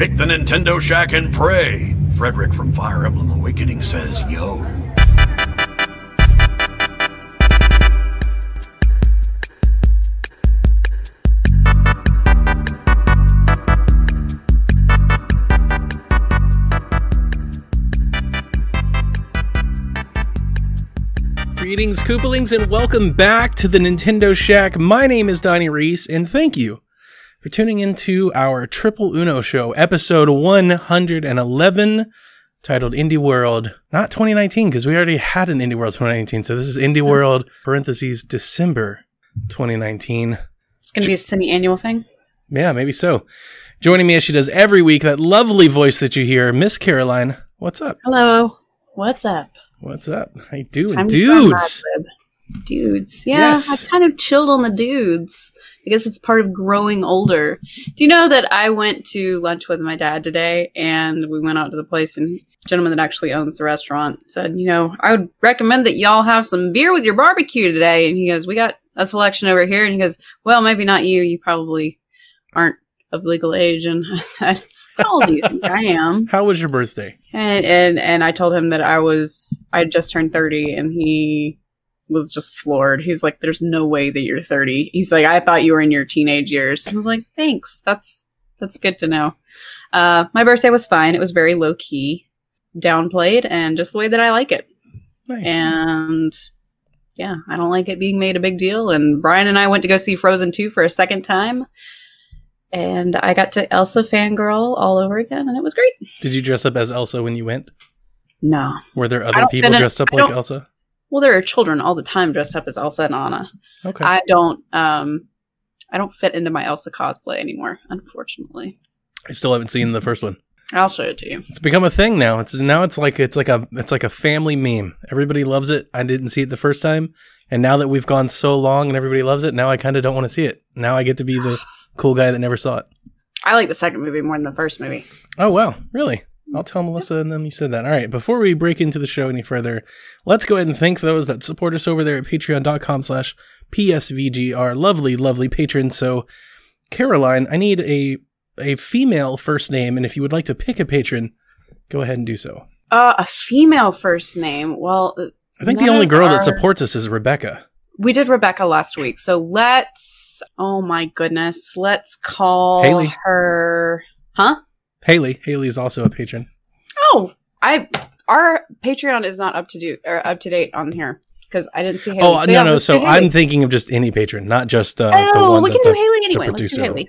Pick the Nintendo Shack and pray. Frederick from Fire Emblem Awakening says, yo. Greetings, Koopalings, and welcome back to the Nintendo Shack. My name is Donnie Reese, and thank you for tuning into our Triple Uno show, episode 111, titled Indie World. Not 2019, because we already had an Indie World 2019, so this is Indie World, parentheses, December 2019. It's going to be a semi-annual thing. Yeah, maybe so. Joining me as she does every week, that lovely voice that you hear, Miss Caroline. What's up? Hello. What's up? What's up? How you doing, I'm dudes? Dudes. Yeah, Yes. I kind of chilled on the dudes. I guess it's part of growing older. Do you know that I went to lunch with my dad today and we went out to the place and the gentleman that actually owns the restaurant said, you know, I would recommend that y'all have some beer with your barbecue today. And he goes, we got a selection over here. And he goes, well, maybe not you. You probably aren't of legal age. And I said, how old do you think I am? How was your birthday? And and and I told him that I was I just turned thirty, and he was just floored. He's like, "There's no way that you're 30." He's like, "I thought you were in your teenage years." I was like, "Thanks. That's that's good to know." Uh, my birthday was fine. It was very low key, downplayed, and just the way that I like it. Nice. And yeah, I don't like it being made a big deal. And Brian and I went to go see Frozen 2 for a second time. And I got to Elsa fangirl all over again, and it was great. Did you dress up as Elsa when you went? No, Were there other people dressed up I like Elsa? Well, there are children all the time dressed up as Elsa and Anna. Okay. I don't um I don't fit into my Elsa cosplay anymore, unfortunately. I still haven't seen the first one. I'll show it to you. It's become a thing now. It's now it's like it's like a it's like a family meme. Everybody loves it. I didn't see it the first time, and now that we've gone so long and everybody loves it, now I kind of don't want to see it. Now I get to be the cool guy that never saw it. I like the second movie more than the first movie. Oh wow, really? I'll tell Melissa and then you said that. All right, before we break into the show any further, let's go ahead and thank those that support us over there at patreon.com slash PSVG, our lovely, lovely patrons. So Caroline, I need a a female first name, and if you would like to pick a patron, go ahead and do so. Uh a female first name. Well, I think the only girl that supports us is Rebecca. we did Rebecca last week. So let's oh my goodness, let's call Haley. her Huh? Haley. Haley's also a patron. Oh, I our Patreon is not up to do or up to date on here because I didn't see Haley. Oh, So yeah, no, no. So. I'm thinking of just any patron, not just uh, the Oh, ones we can do the- Haley anyway. Let's do. Haley.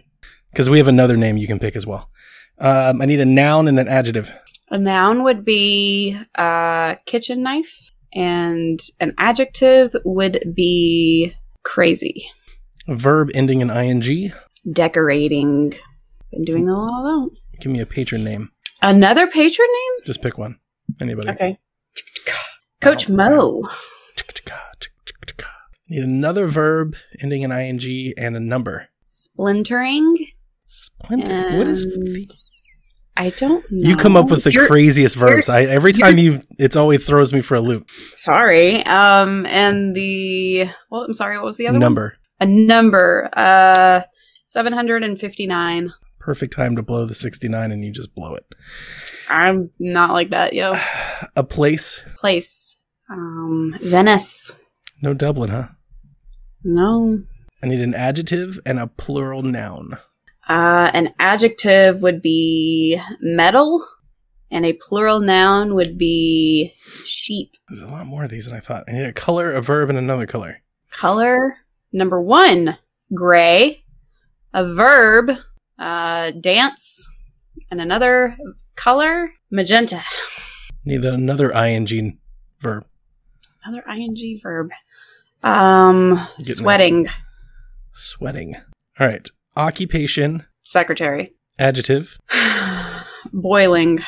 Because we have another name you can pick as well. Um, I need a noun and an adjective. A noun would be a kitchen knife, and an adjective would be crazy. A verb ending in ing. Decorating. Been doing a lot of that. Give me a patron name. Another patron name? Just pick one. Anybody. Okay. Coach Mo. Need another verb ending in ing and a number. Splintering. Splintering. what is? I don't know. You come up with the You're- craziest verbs. I every time you, it's always throws me for a loop. Sorry. Um, and the well, I'm sorry. What was the other one? Number. A number. Uh, seven hundred and fifty-nine. Perfect time to blow the sixty nine, and you just blow it. I'm not like that, yo. A place. Place. Um, Venice. No Dublin, huh? No. I need an adjective and a plural noun. Uh, an adjective would be metal, and a plural noun would be sheep. There's a lot more of these than I thought. I need a color, a verb, and another color. Color number one, gray. A verb, uh, dance, and another color, magenta. Need another ing verb. Another ing verb. Um, Getting there. sweating. Sweating. All right. Occupation. Secretary. Adjective. Boiling.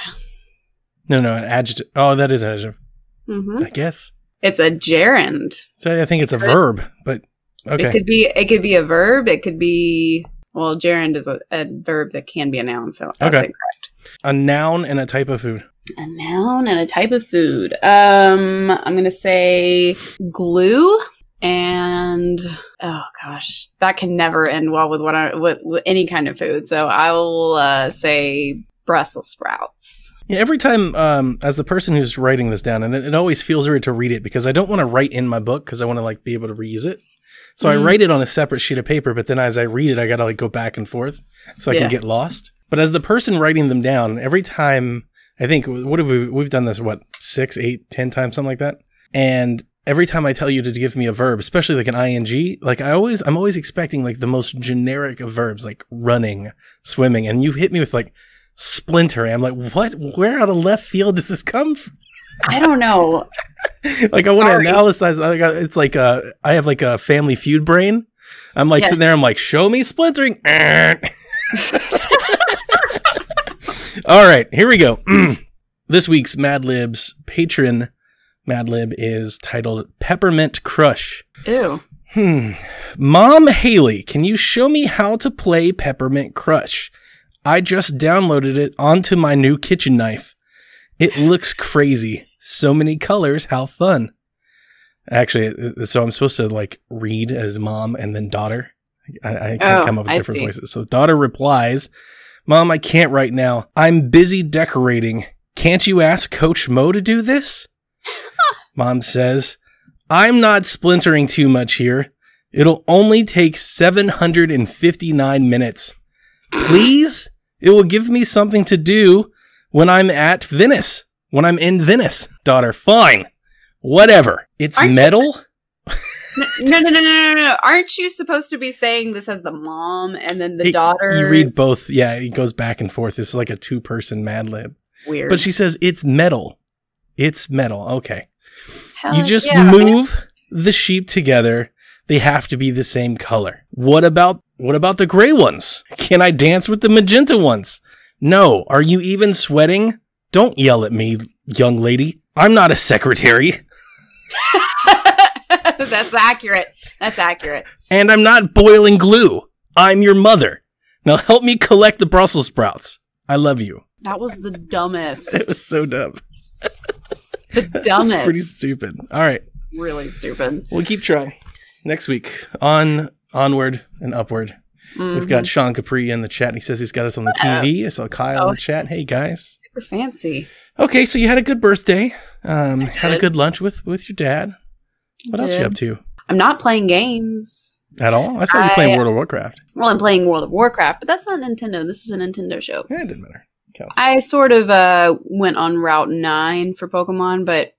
No, no, an adjective. Oh, that is an adjective. hmm I guess. It's a gerund. So I think it's a verb, but okay. It could be it could be a verb. It could be well, gerund is a, a verb that can be a noun, so that's Okay. incorrect. A noun and a type of food. A noun and a type of food. Um, I'm gonna say glue and oh gosh, that can never end well with what I with, with any kind of food. So I will uh, say Brussels sprouts. Yeah, every time, um, as the person who's writing this down, and it, it always feels weird to read it because I don't want to write in my book because I want to like be able to reuse it. So I Mhm. write it on a separate sheet of paper, but then as I read it, I gotta like go back and forth so I Yeah. can get lost. But as the person writing them down, every time I think what have we we've done this what six, eight, ten times, something like that, and every time I tell you to give me a verb, especially like an ing, like I always I'm always expecting like the most generic of verbs, like running, swimming, and you hit me with like splinter. I'm like, what? Where out of left field does this come from? I don't know. like I want to analyze. Like it's like uh, I have like a Family Feud brain. I'm like Yeah. sitting there. I'm like, show me splintering. All right, here we go. this week's Mad Libs patron Mad Lib is titled Peppermint Crush. Ew. Hmm. Mom Haley, can you show me how to play Peppermint Crush? I just downloaded it onto my new kitchen knife. It looks crazy. So many colors. How fun. Actually, so I'm supposed to like read as mom and then daughter. I, I can't Oh, come up with I different see. voices. So daughter replies, Mom, I can't right now. I'm busy decorating. Can't you ask Coach Mo to do this? Mom says, I'm not splintering too much here. It'll only take 759 minutes. Please? It will give me something to do when I'm at Venice. When I'm in Venice. Daughter, fine. Whatever. It's Aren't metal. No, no, no, no, no, no. Aren't you supposed to be saying this as the mom and then the daughter? You read both. Yeah, it goes back and forth. Is like a two person Mad Lib. Weird. But she says it's metal. It's metal. Okay. Hell You just yeah, move the sheep together. They have to be the same color. What about what about the gray ones? Can I dance with the magenta ones? No. Are you even sweating? Don't yell at me, young lady. I'm not a secretary, That's accurate. That's accurate. and I'm not boiling glue. I'm your mother. Now help me collect the Brussels sprouts. I love you. That was the dumbest. It was so dumb. the dumbest. pretty stupid. All right. really stupid. We'll keep trying. Next week, on onward and upward. We've got Sean Capri in the chat. And he says he's got us on the TV. I saw Kyle Oh. in the chat. Hey guys. super fancy. Okay, so you had a good birthday. Um, had a good lunch with with your dad. What else you up to I'm not playing games. at all? I saw you playing World of Warcraft. Well, I'm playing World of Warcraft, but that's not Nintendo. This is a Nintendo show. Yeah, it didn't matter. Counts. I sort of uh, went on Route 9 for Pokemon, but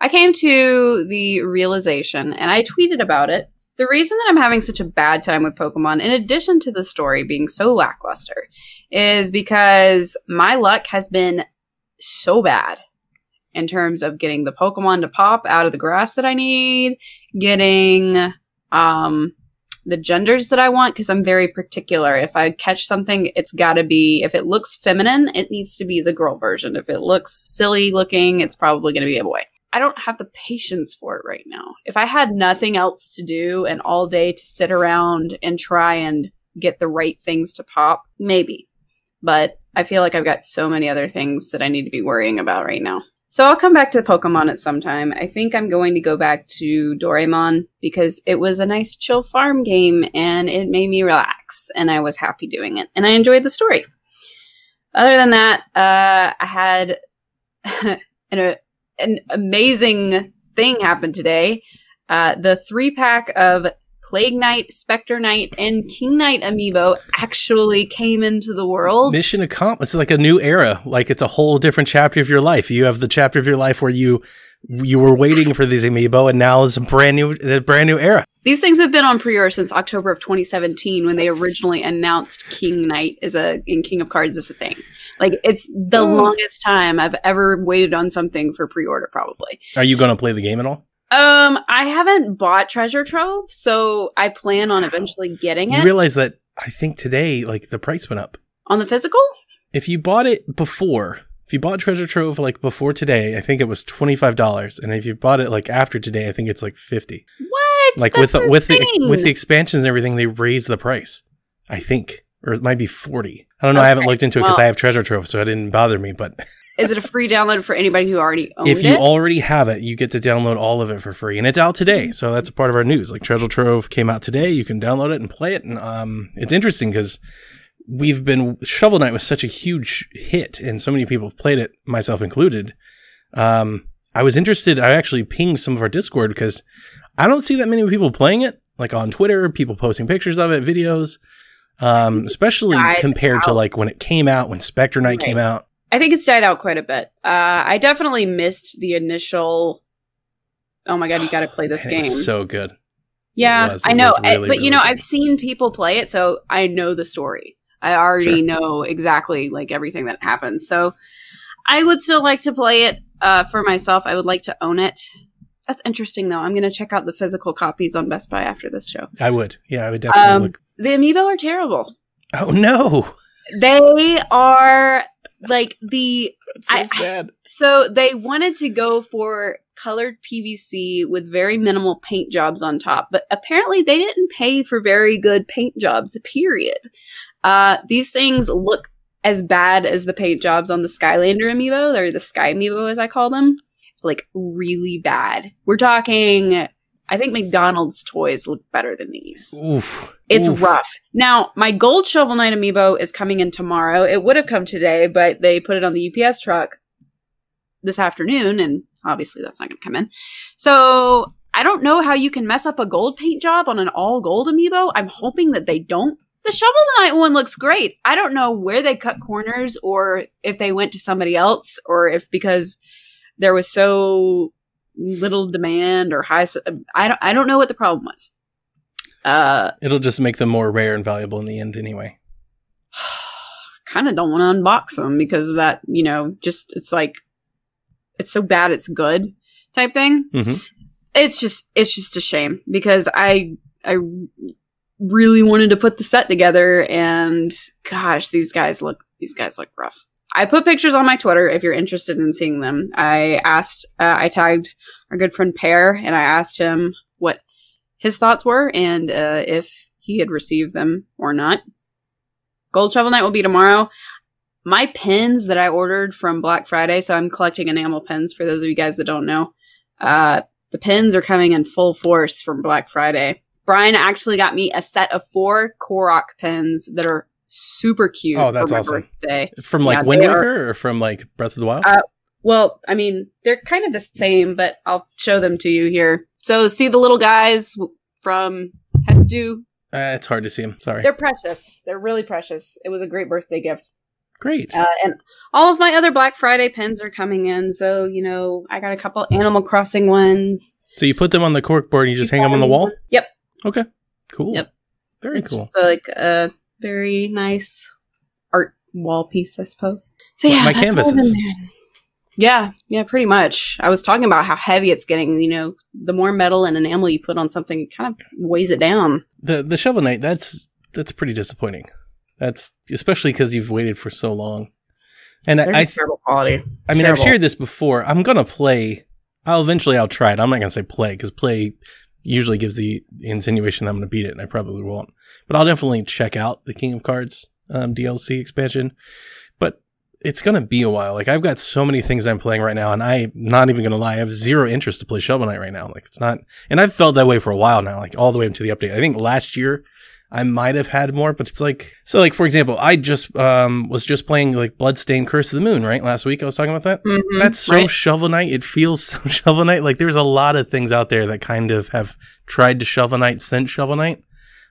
I came to the realization, and I tweeted about it. The reason that I'm having such a bad time with Pokemon, in addition to the story being so lackluster, is because my luck has been so bad in terms of getting the Pokemon to pop out of the grass that I need, getting um, the genders that I want because I'm very particular. If I catch something, it's got to be, if it looks feminine, it needs to be the girl version. If it looks silly looking, it's probably going to be a boy. I don't have the patience for it right now. If I had nothing else to do and all day to sit around and try and get the right things to pop, maybe. But I feel like I've got so many other things that I need to be worrying about right now. So I'll come back to Pokemon at some time. I think I'm going to go back to Doraemon because it was a nice chill farm game and it made me relax and I was happy doing it and I enjoyed the story. Other than that, uh, I had an, an amazing thing happened today. Uh, the three pack of Plague Knight, Spectre Knight, and King Knight amiibo actually came into the world. Mission accomplished. It's like a new era. Like it's a whole different chapter of your life. You have the chapter of your life where you you were waiting for these amiibo, and now it's a brand new a brand new era. These things have been on pre-order since October of 2017 when they originally announced King Knight as a in King of Cards as a thing. Like it's the Oh. longest time I've ever waited on something for pre-order probably. Are you going to play the game at all? Um I haven't bought Treasure Trove, so I plan on eventually getting it. You realize that I think today, like the price went up. on the physical. If you bought it before, if you bought Treasure Trove like before today, I think it was twenty five dollars, and if you bought it like after today, I think it's like fifty. What? Like That's with the, with the with the expansions and everything, they raised the price. I think, or it might be forty. I don't know. I haven't looked into it because well- I have Treasure Trove, so it didn't bother me. But Is it a free download for anybody who already owned it? if you it? already have it, you get to download all of it for free, and it's out today. So that's a part of our news. Like Treasure Trove came out today, you can download it and play it, and um, it's interesting because we've been Shovel Knight was such a huge hit, and so many people have played it, myself included. Um, I was interested. I actually pinged some of our Discord because I don't see that many people playing it, like on Twitter, people posting pictures of it, videos. Um, especially compared to like when it came out, when Spectre Knight came out. I think it's died out quite a bit. Uh, I definitely missed the initial. Oh my god, you got to play this It game. so good. yeah, was. I know, I- really, but you know, good. I've seen people play it, so I know the story. I already Sure. know exactly like everything that happens. So I would still like to play it uh, for myself. I would like to own it. That's interesting, though. I'm going to check out the physical copies on Best Buy after this show. I would. Yeah, I would definitely Um, look. The amiibo are terrible. Oh no! They are like the That's so I- sad. So they wanted to go for colored PVC with very minimal paint jobs on top, but apparently they didn't pay for very good paint jobs, period. Uh, these things look as bad as the paint jobs on the Skylander amiibo, or the Sky amiibo as I call them. Like really bad. We're talking I think McDonald's toys look better than these. Oof. It's Oof. rough. Now, my gold Shovel Knight amiibo is coming in tomorrow. It would have come today, but they put it on the UPS truck this afternoon, and obviously that's not going to come in. So I don't know how you can mess up a gold paint job on an all gold amiibo. I'm hoping that they don't. The Shovel Knight one looks great. I don't know where they cut corners or if they went to somebody else or if because there was so little demand or high. I don't. I don't know what the problem was. Uh, It'll just make them more rare and valuable in the end, anyway. kind of don't want to unbox them because of that, you know, just it's like it's so bad it's good type thing. Mhm. It's just it's just a shame because I I really wanted to put the set together and gosh, these guys look these guys look rough. I put pictures on my Twitter if you're interested in seeing them. I asked uh, I tagged our good friend Pear and I asked him what his thoughts were and uh, if he had received them or not. Gold Shovel Knight will be tomorrow. My pins that I ordered from Black Friday, so I'm collecting enamel pins for those of you guys that don't know. Uh, the pins are coming in full force from Black Friday. Brian actually got me a set of four Korok pins that are super cute Oh, that's for my awesome. birthday. From like Yeah, Wind they are- or from like Breath of the Wild? Uh, Well, I mean, they're kind of the same, but I'll show them to you here. So, see the little guys from Hestu? Uh, it's hard to see them. Sorry. They're precious. They're really precious. It was a great birthday gift. Great. Uh, and all of my other Black Friday pins are coming in. So, you know, I got a couple Animal Crossing ones. so you put them on the cork board and you just hang them on the wall? Yep. Okay. Cool. Yep. Very it's cool. just uh, like a very nice art wall piece, I suppose. So yeah, My that's all canvases. Yeah, yeah, pretty much. I was talking about how heavy it's getting. You know, the more metal and enamel you put on something, it kind of weighs it down. The the Shovel Knight, that's that's pretty disappointing. That's especially because you've waited for so long. And They're I, I, just terrible quality. I mean, I've shared this before. I'm gonna play. I'll eventually. I'll try it. I'm not gonna say play because play usually gives the insinuation that I'm gonna beat it, and I probably won't. But I'll definitely check out the King of Cards um, DLC expansion. But it's gonna be a while. Like I've got so many things I'm playing right now, and I'm not even gonna lie. I have zero interest to play Shovel Knight right now. Like it's not, and I've felt that way for a while now. Like all the way up to the update. I think last year I might have had more, but it's like so. Like for example, I just um was just playing like Bloodstained Curse of the Moon right last week. I was talking about that. Mhm, That's so right? Shovel Knight. It feels so Shovel Knight. Like there's a lot of things out there that kind of have tried to Shovel Knight since Shovel Knight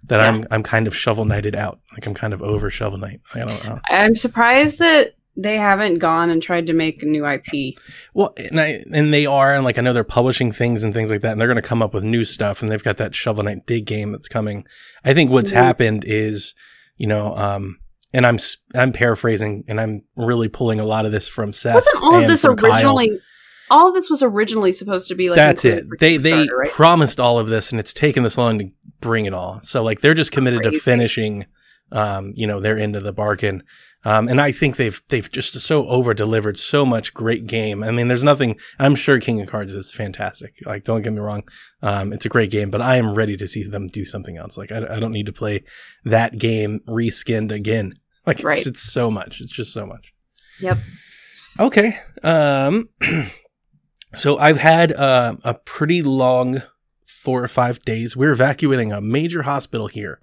that Yeah. I'm I'm kind of Shovel Knighted out. Like I'm kind of over Shovel Knight. I don't know. I'm surprised that they haven't gone and tried to make a new IP. Well, and I and they are, and like I know they're publishing things and things like that, and they're going to come up with new stuff, and they've got that Shovel Knight Dig game that's coming. I think what's Mhm. happened is, you know, um, and I'm I'm paraphrasing, and I'm really pulling a lot of this from Seth. Wasn't all of this from Kyle. All of this was originally supposed to be like That's it. They they right? promised all of this, and it's taken this long to bring it all. So like they're just committed to finishing, um, you know, their end of the bargain. Um, and I think they've they've just so over delivered so much great game. I mean, there's nothing. I'm sure King of Cards is fantastic. Like, don't get me wrong, um, it's a great game. But I am ready to see them do something else. Like, I, I don't need to play that game reskinned again. Like, Right. it's, it's so much. It's just so much. Yep. Okay. Um, so I've had uh, a pretty long four or five days. We're evacuating a major hospital here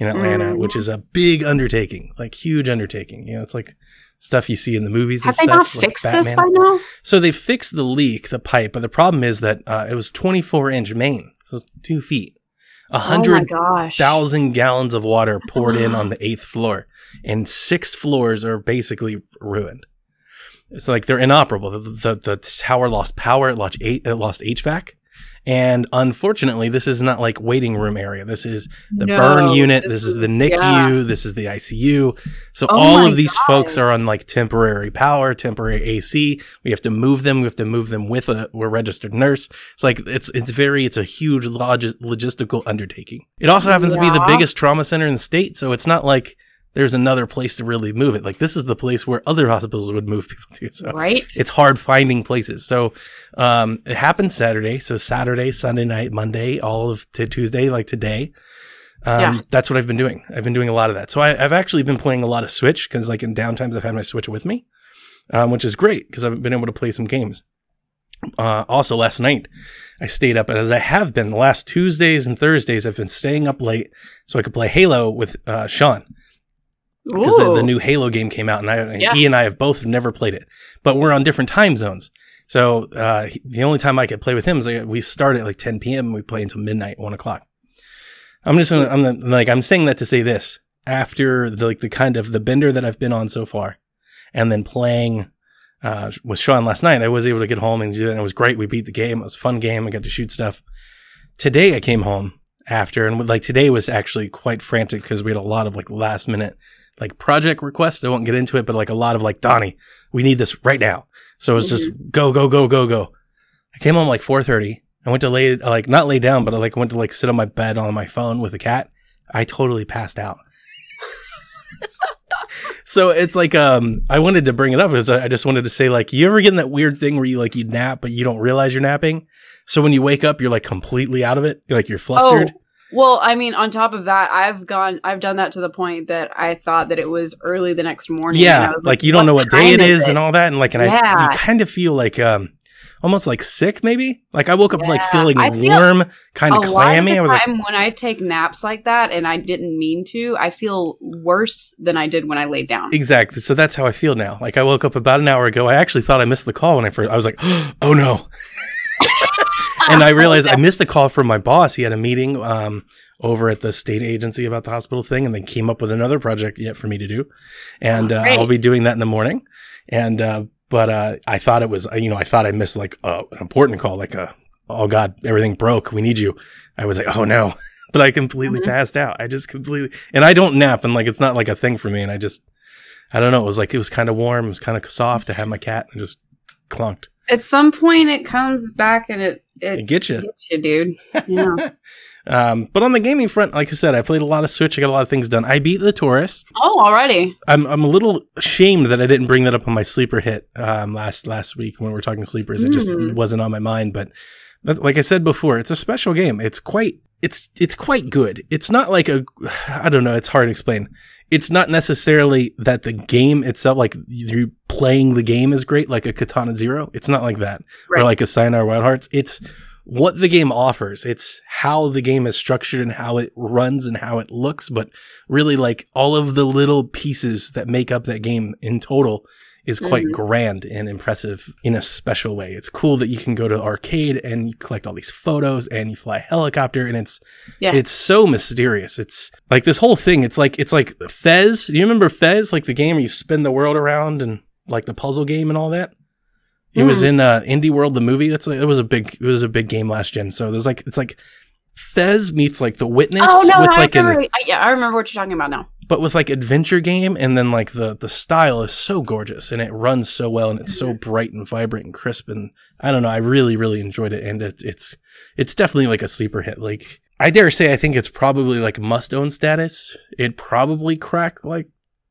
in Atlanta, Mhm. which is a big undertaking, like huge undertaking. You know, it's like stuff you see in the movies. Have they and not like fixed this by now? So they fixed the leak, the pipe, but the problem is that uh, it was 24 inch main, so it's two feet. A Oh hundred gosh. thousand gallons of water poured in on the eighth floor, and six floors are basically ruined. It's like they're inoperable. The, the, the tower lost power. It lost, eight, it lost HVAC. And unfortunately, this is not like waiting room area. This is the No, burn unit. This, is, the NICU. yeah. This is the ICU. So Oh all of these folks are on like temporary power, temporary AC. We have to move them. We have to move them with a, we're registered nurse. It's like, it's, it's very, it's a huge log- logistical undertaking. It also happens to be the biggest trauma center in the state. So it's not like there's another place to really move it. Like this is the place where other hospitals would move people to. So right? it's hard finding places. So um, it happened Saturday. So Saturday, Sunday night, Monday, all of t- Tuesday, like today. Um, Yeah. That's what I've been doing. I've been doing a lot of that. So I, I've actually been playing a lot of Switch because, like, in downtimes, I've had my Switch with me, um, which is great because I've been able to play some games. Uh, also, last night, I stayed up, as I have been the last Tuesdays and Thursdays, I've been staying up late so I could play Halo with uh, Sean because the, the new Halo game came out, and I, Yeah. he and I have both never played it, but we're on different time zones. So uh, he- the only time I could play with him is like we start at like 10 p.m. and we play until midnight, one o'clock. I'm just gonna, I'm gonna, like I'm saying that to say this after the like the kind of the bender that I've been on so far, and then playing uh, with Sean last night, I was able to get home and do that. And it was great. We beat the game. It was a fun game. I got to shoot stuff. Today I came home after, and like today was actually quite frantic because we had a lot of like last minute like project requests. I won't get into it, but like a lot of like Donnie, we need this right now. So it was just go, go, go, go, go. I came home like 4:30. I went to lay like not lay down, but I like went to like sit on my bed on my phone with a cat. I totally passed out. so it's like um I wanted to bring it up because I I just wanted to say like you ever get in that weird thing where you like you nap but you don't realize you're napping. So when you wake up, you're like completely out of it. You're like you're flustered. Oh, well, I mean, on top of that, I've gone, I've done that to the point that I thought that it was early the next morning. yeah, was like you don't know what day it is and all that, and like and I you kind of feel like um almost like sick maybe. Like I woke up like feeling feel- warm, kind of clammy. I was like, when I take naps like that, and I didn't mean to, I feel worse than I did when I laid down. Exactly. So that's how I feel now. Like I woke up about an hour ago. I actually thought I missed the call when I first. I was like, "Oh no!" And I realized I missed a call from my boss. He had a meeting um, over at the state agency about the hospital thing, and then came up with another project yet for me to do. And uh, I'll be doing that in the morning. And uh, but uh, I thought it was, you know, I thought I missed like uh, an important call, like a, oh god, everything broke. We need you. I was like, oh no. But I completely Mhm. passed out. I just completely, and I don't nap, and like it's not like a thing for me. And I just, I don't know. It was like it was kind of warm. It was kind of soft. I had my cat and just clunked. At some point, it comes back and it It it gets you. gets you, dude. Yeah. Um, but on the gaming front, like I said, I played a lot of Switch. I got a lot of things done. I beat the Touryst. oh, already. I'm I'm a little ashamed that I didn't bring that up on my sleeper hit um, last last week when we were talking sleepers. It just Mm. wasn't on my mind. But that- like I said before, it's a special game. It's quite it's it's quite good. It's not like a I don't know. It's hard to explain. It's not necessarily that the game itself, like you playing the game, is great, like a Katana Zero. It's not like that, Right. or like a Sayonara Wild Hearts. It's what the game offers. It's how the game is structured and how it runs and how it looks, but really like all of the little pieces that make up that game in total is quite Mhm. grand and impressive in a special way. It's cool that you can go to the arcade and you collect all these photos and you fly a helicopter and it's Yeah. it's so mysterious. It's like this whole thing. It's like it's like Fez. Do you remember Fez? Like the game where you spin the world around and like the puzzle game and all that. It was Mm. in uh, Indie World, the movie. That's like, it was a big it was a big game last gen. So there's like it's like Fez meets like the Witness oh no, with I, like an I, I, yeah, I remember what you're talking about now. But with like adventure game and then like the the style is so gorgeous and it runs so well and it's so mm-hmm. bright and vibrant and crisp and I don't know I really really enjoyed it and it, it's it's definitely like a sleeper hit. Like I dare say I think it's probably like must own status. It probably cracked like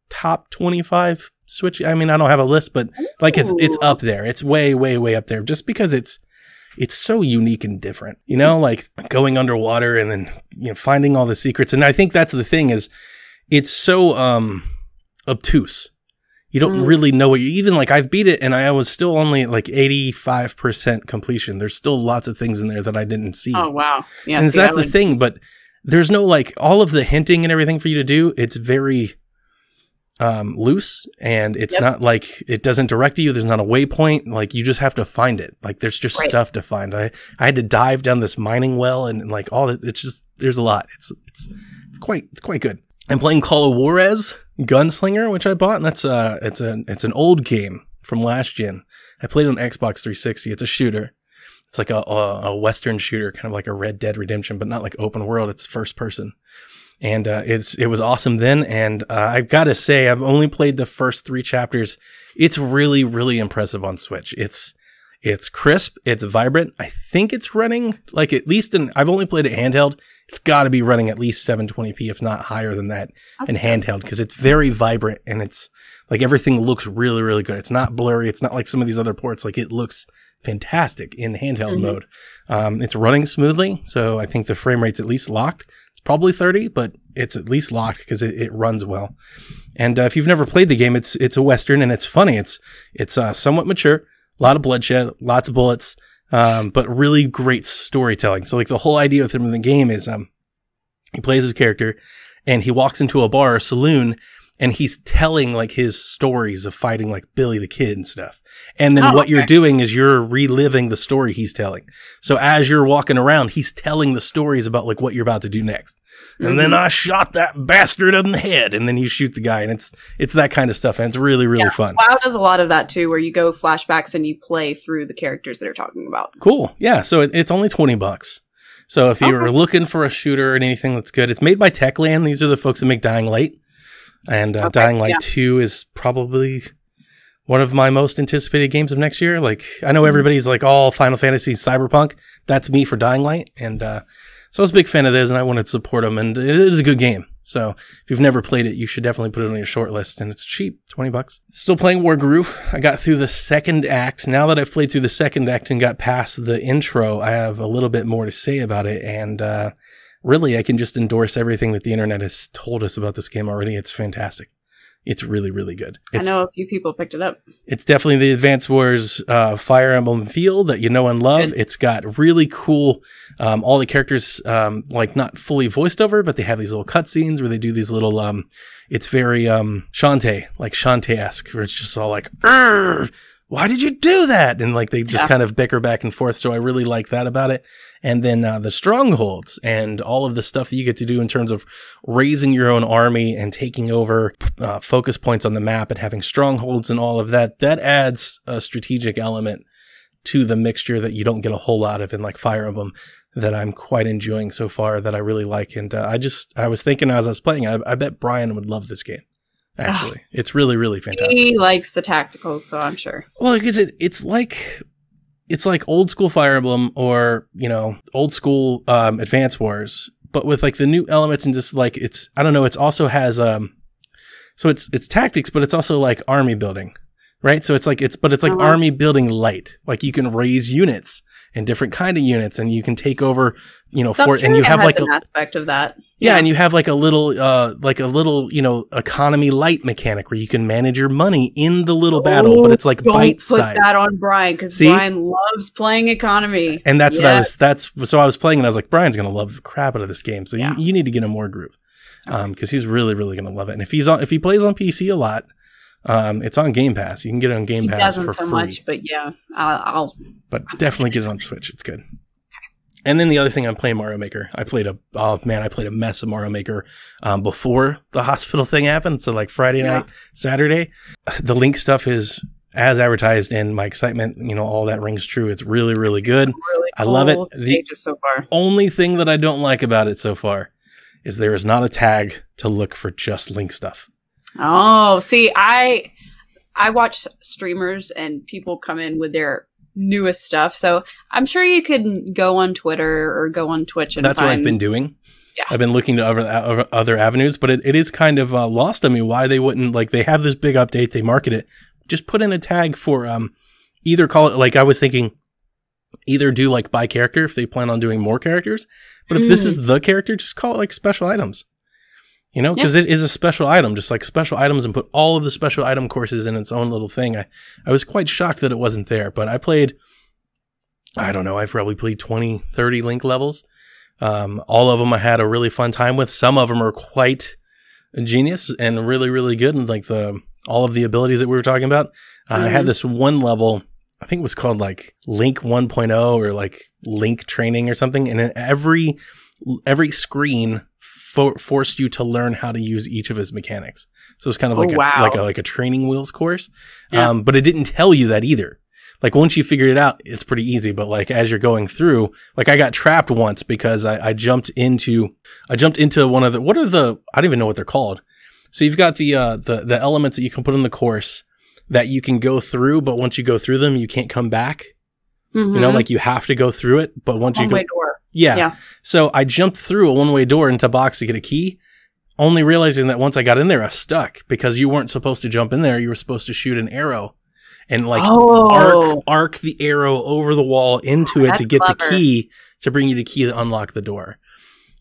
top 25 switch. I mean I don't have a list but like it's it's up there. It's way way way up there just because it's it's so unique and different you know? Like going underwater and then you know finding all the secrets and I think that's the thing is it's so um obtuse. You don't Mm. really know what you even like I've beat it and I was still only at like 85% completion. There's still lots of things in there that I didn't see. Oh wow, yeah. and see, that's I the would- thing, but there's no like all of the hinting and everything for you to do. It's very um, loose and it's Yep. not like it doesn't direct you. There's not a waypoint. Like you just have to find it. Like there's just Right. stuff to find. I, I had to dive down this mining well and, and, like all that. It's just, there's a lot. It's, it's, it's quite, it's quite good. I'm playing Call of Juarez Gunslinger, which I bought. And that's, uh, it's a, it's an old game from last gen. I played on Xbox 360. It's a shooter. It's like a, a, a Western shooter, kind of like a Red Dead Redemption, but not like open world. It's first person and uh, it's it was awesome then. And uh, I've got to say, I've only played the first three chapters. It's really really impressive on Switch. It's it's crisp, it's vibrant. I think it's running like at least in. I've only played it handheld. It's got to be running at least 720p, if not higher than that, in handheld because it's very vibrant and it's like everything looks really really good. It's not blurry. It's not like some of these other ports. Like it looks fantastic in handheld Mhm. mode. Um, it's running smoothly, so I think the frame rate's at least locked. It's probably 30, but it's at least locked because it, it runs well. And uh, if you've never played the game, it's it's a western and it's funny. It's it's uh, somewhat mature, a lot of bloodshed, lots of bullets, um, but really great storytelling. So like the whole idea with him in the game is um, he plays his character and he walks into a bar or saloon and he's telling like his stories of fighting like Billy the Kid and stuff. And then Oh, what you're doing is you're reliving the story he's telling. So as you're walking around, he's telling the stories about like what you're about to do next. And then Mhm. I shot that bastard in the head, and then you shoot the guy, and it's it's that kind of stuff, and it's really really Yeah. fun. WoW does a lot of that too, where you go flashbacks and you play through the characters that are talking about. Cool, yeah. So it, it's only twenty bucks. So if you're Okay. looking for a shooter and anything that's good, it's made by Techland. These are the folks that make Dying Light, and uh, Okay, Dying Light yeah. Two is probably one of my most anticipated games of next year. Like I know Mhm. everybody's like all Final Fantasy Cyberpunk. That's me for Dying Light, and uh, so I was a big fan of this, and I wanted to support them. And it is a good game. So if you've never played it, you should definitely put it on your short list, and it's cheap, twenty bucks. Still playing Wargroove. I got through the second act. Now that I've played through the second act and got past the intro, I have a little bit more to say about it, and uh, really, I can just endorse everything that the internet has told us about this game already. It's fantastic. It's really, really good. It's I know a few people picked it up. it's definitely the Advance Wars uh, Fire Emblem feel that you know and love. Good. It's got really cool, um, all the characters um, like not fully voiced over, but they have these little cutscenes where they do these little. Um, it's very um, Shantae, like Shantae esque, where it's just all like, "Why did you do that?" and like they just Yeah. kind of bicker back and forth. So I really like that about it. And then uh, the strongholds and all of the stuff that you get to do in terms of raising your own army and taking over uh, focus points on the map and having strongholds and all of that, that adds a strategic element to the mixture that you don't get a whole lot of in like Fire Emblem that I'm quite enjoying so far that I really like. And uh, I just, I was thinking as I was playing, I, I bet Brian would love this game. Actually, it's really, really fantastic. He likes the tacticals, so I'm sure. Well, because it it's like it's like old school Fire Emblem or you know old school um, Advance Wars, but with like the new elements and just like it's I don't know. It's also has um, so it's it's tactics, but it's also like army building, right? So it's like it's but it's like Uh-huh. army building light. Like you can raise units and different kind of units, and you can take over you know I'm and you have like a, an aspect of that. yeah, and you have like a little, uh, like a little, you know, economy light mechanic where you can manage your money in the little battle, but it's like bite put size. that on Brian because Brian loves playing economy. And that's what I was. That's so I was playing, and I was like, Brian's gonna love the crap out of this game. So Yeah. you, you need to get him Wargroove, um, because he's really, really gonna love it. And if he's on, if he plays on PC a lot, um, it's on Game Pass. You can get it on Game He Pass for so free. much, but yeah, I'll, I'll but definitely get it on Switch. It's good. And then the other thing, I'm playing Mario Maker. I played a oh man, I played a mess of Mario Maker um, before the hospital thing happened. So like Friday Yeah. night, Saturday, the Link stuff is as advertised, and my excitement, you know, all that rings true. It's really, really good. really I love it. The- so far. Only thing that I don't like about it so far is there is not a tag to look for just Link stuff. Oh, see, I I watch streamers and people come in with their newest stuff. So I'm sure you can go on Twitter or go on Twitch and That's what I've been doing. Yeah. I've been looking to other other- avenues, but it, it is kind of uh, lost on me why they wouldn't like they have this big update, they market it, just put in a tag for um either call it like I was thinking either do like by character if they plan on doing more characters, but if this Mm. is the character, just call it like special items. You know, because it is a special item, just like special items, and put all of the special item courses in its own little thing. I, I was quite shocked that it wasn't there, but I played, I don't know, I've probably played 20, 30 link levels. Um, all of them I had a really fun time with. Some of them are quite genius and really, really good. And like the all of the abilities that we were talking about. Uh, I had Mhm. this one level, I think it was called like Link 1.0 or like Link Training or something. And in every every screen fo- forced you to learn how to use each of his mechanics. So it's kind of Oh, like a, wow. like a like a training wheels course. Yeah. Um, but it didn't tell you that either. Like once you figured it out, it's pretty easy. But like as you're going through, like I got trapped once because I, I jumped into I jumped into one of the what are the I don't even know what they're called. So you've got the uh the the elements that you can put in the course that you can go through, but once you go through them, you can't come back. You know, Mhm. like you have to go through it, but once you go door. Yeah. Yeah. So I jumped through a one way door into a box to get a key, only realizing that once I got in there, I was stuck because you weren't supposed to jump in there. You were supposed to shoot an arrow and like oh, arc arc the arrow over the wall into it to get the key to bring you the key to unlock the door.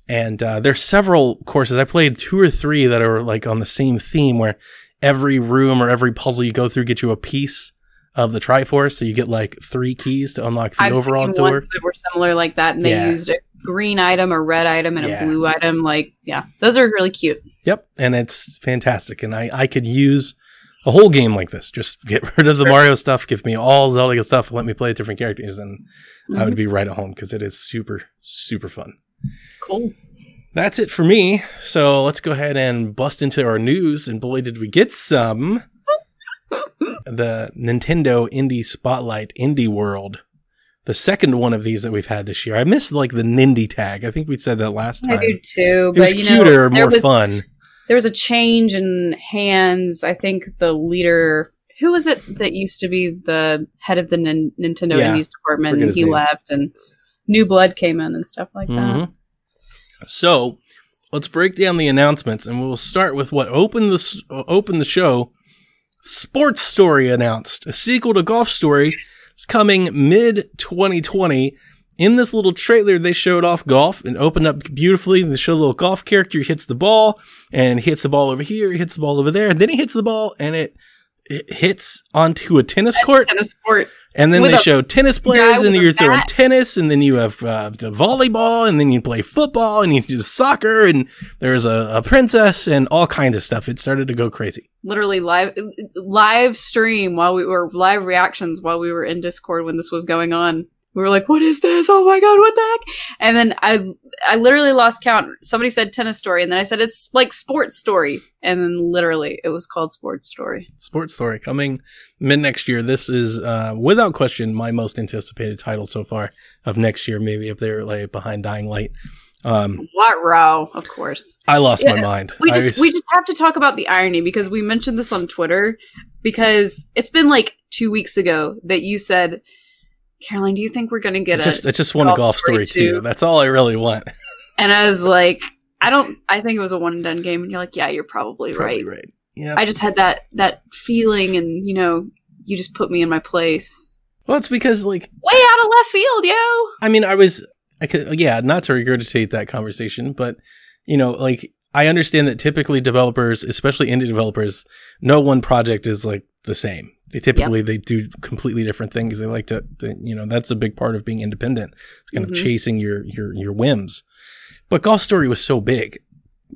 And uh, there's several courses. I played two or three that are like on the same theme where every room or every puzzle you go through gets you a piece of the Triforce. So you get like three keys to unlock the I've overall seen door. ones that were similar like that, and they Yeah. used a green item, a red item, and Yeah. a blue item. Like, yeah, those are really cute. Yep, and it's fantastic. And I, I could use a whole game like this. Just get rid of the Mario stuff, give me all Zelda stuff, let me play different characters, and I would mm-hmm. be right at home because it is super, super fun. Cool. That's it for me. So let's go ahead and bust into our news. And boy, did we get some. the Nintendo Indie Spotlight Indie World. The second one of these that we've had this year. I missed like the Nindy tag. I think we said that last time. I do too, it was but you cuter, know, more was fun. there was a change in hands. I think the leader, who was it that used to be the head of the Nin- Nintendo Yeah, Indies department, and he name. left, and new blood came in and stuff like that. Mhm. So let's break down the announcements, and we'll start with what opened the uh, opened the show. Sports Story announced a sequel to Golf Story. It's coming mid 2020. In this little trailer, they showed off golf and opened up beautifully. They showed a little golf character hits the ball and hits the ball over here, hits the ball over there, and then he hits the ball and it, it hits onto a tennis court. Tennis court. And then they a show tennis players, and you're throwing tennis, and then you have uh, the volleyball, and then you play football, and you do soccer, and there's a, a princess, and all kinds of stuff. It started to go crazy. literally live live stream while we were live reactions while we were in Discord when this was going on. We were like, "What is this? Oh my god, what the heck?" And then I I literally lost count. Somebody said tennis story, and then I said it's like sports story, and then literally it was called sports story. Sports Story coming mid next year. This is, uh, without question, my most anticipated title so far of next year. Maybe if they're like behind Dying Light. Um, What row, of course. I lost my mind. We just was- we just have to talk about the irony because we mentioned this on Twitter because it's been like two weeks ago that you said, Caroline, do you think we're gonna get I a just, I just want a Golf golf Story story too. too. That's all I really want. And I was like, I don't. I think it was a one and done game. And you're like, yeah, you're probably, Probably right. right. Yeah. I just had that that feeling, and you know, you just put me in my place. well, it's because like Way out of left field, yo. I mean, I was, I could, yeah, not to regurgitate that conversation, but you know, like I understand that typically developers, especially indie developers, no one project is like the same. They typically they do completely different things. They like to, they, you know, that's a big part of being independent. It's kind Mhm. of chasing your your your whims. But Golf Story was so big,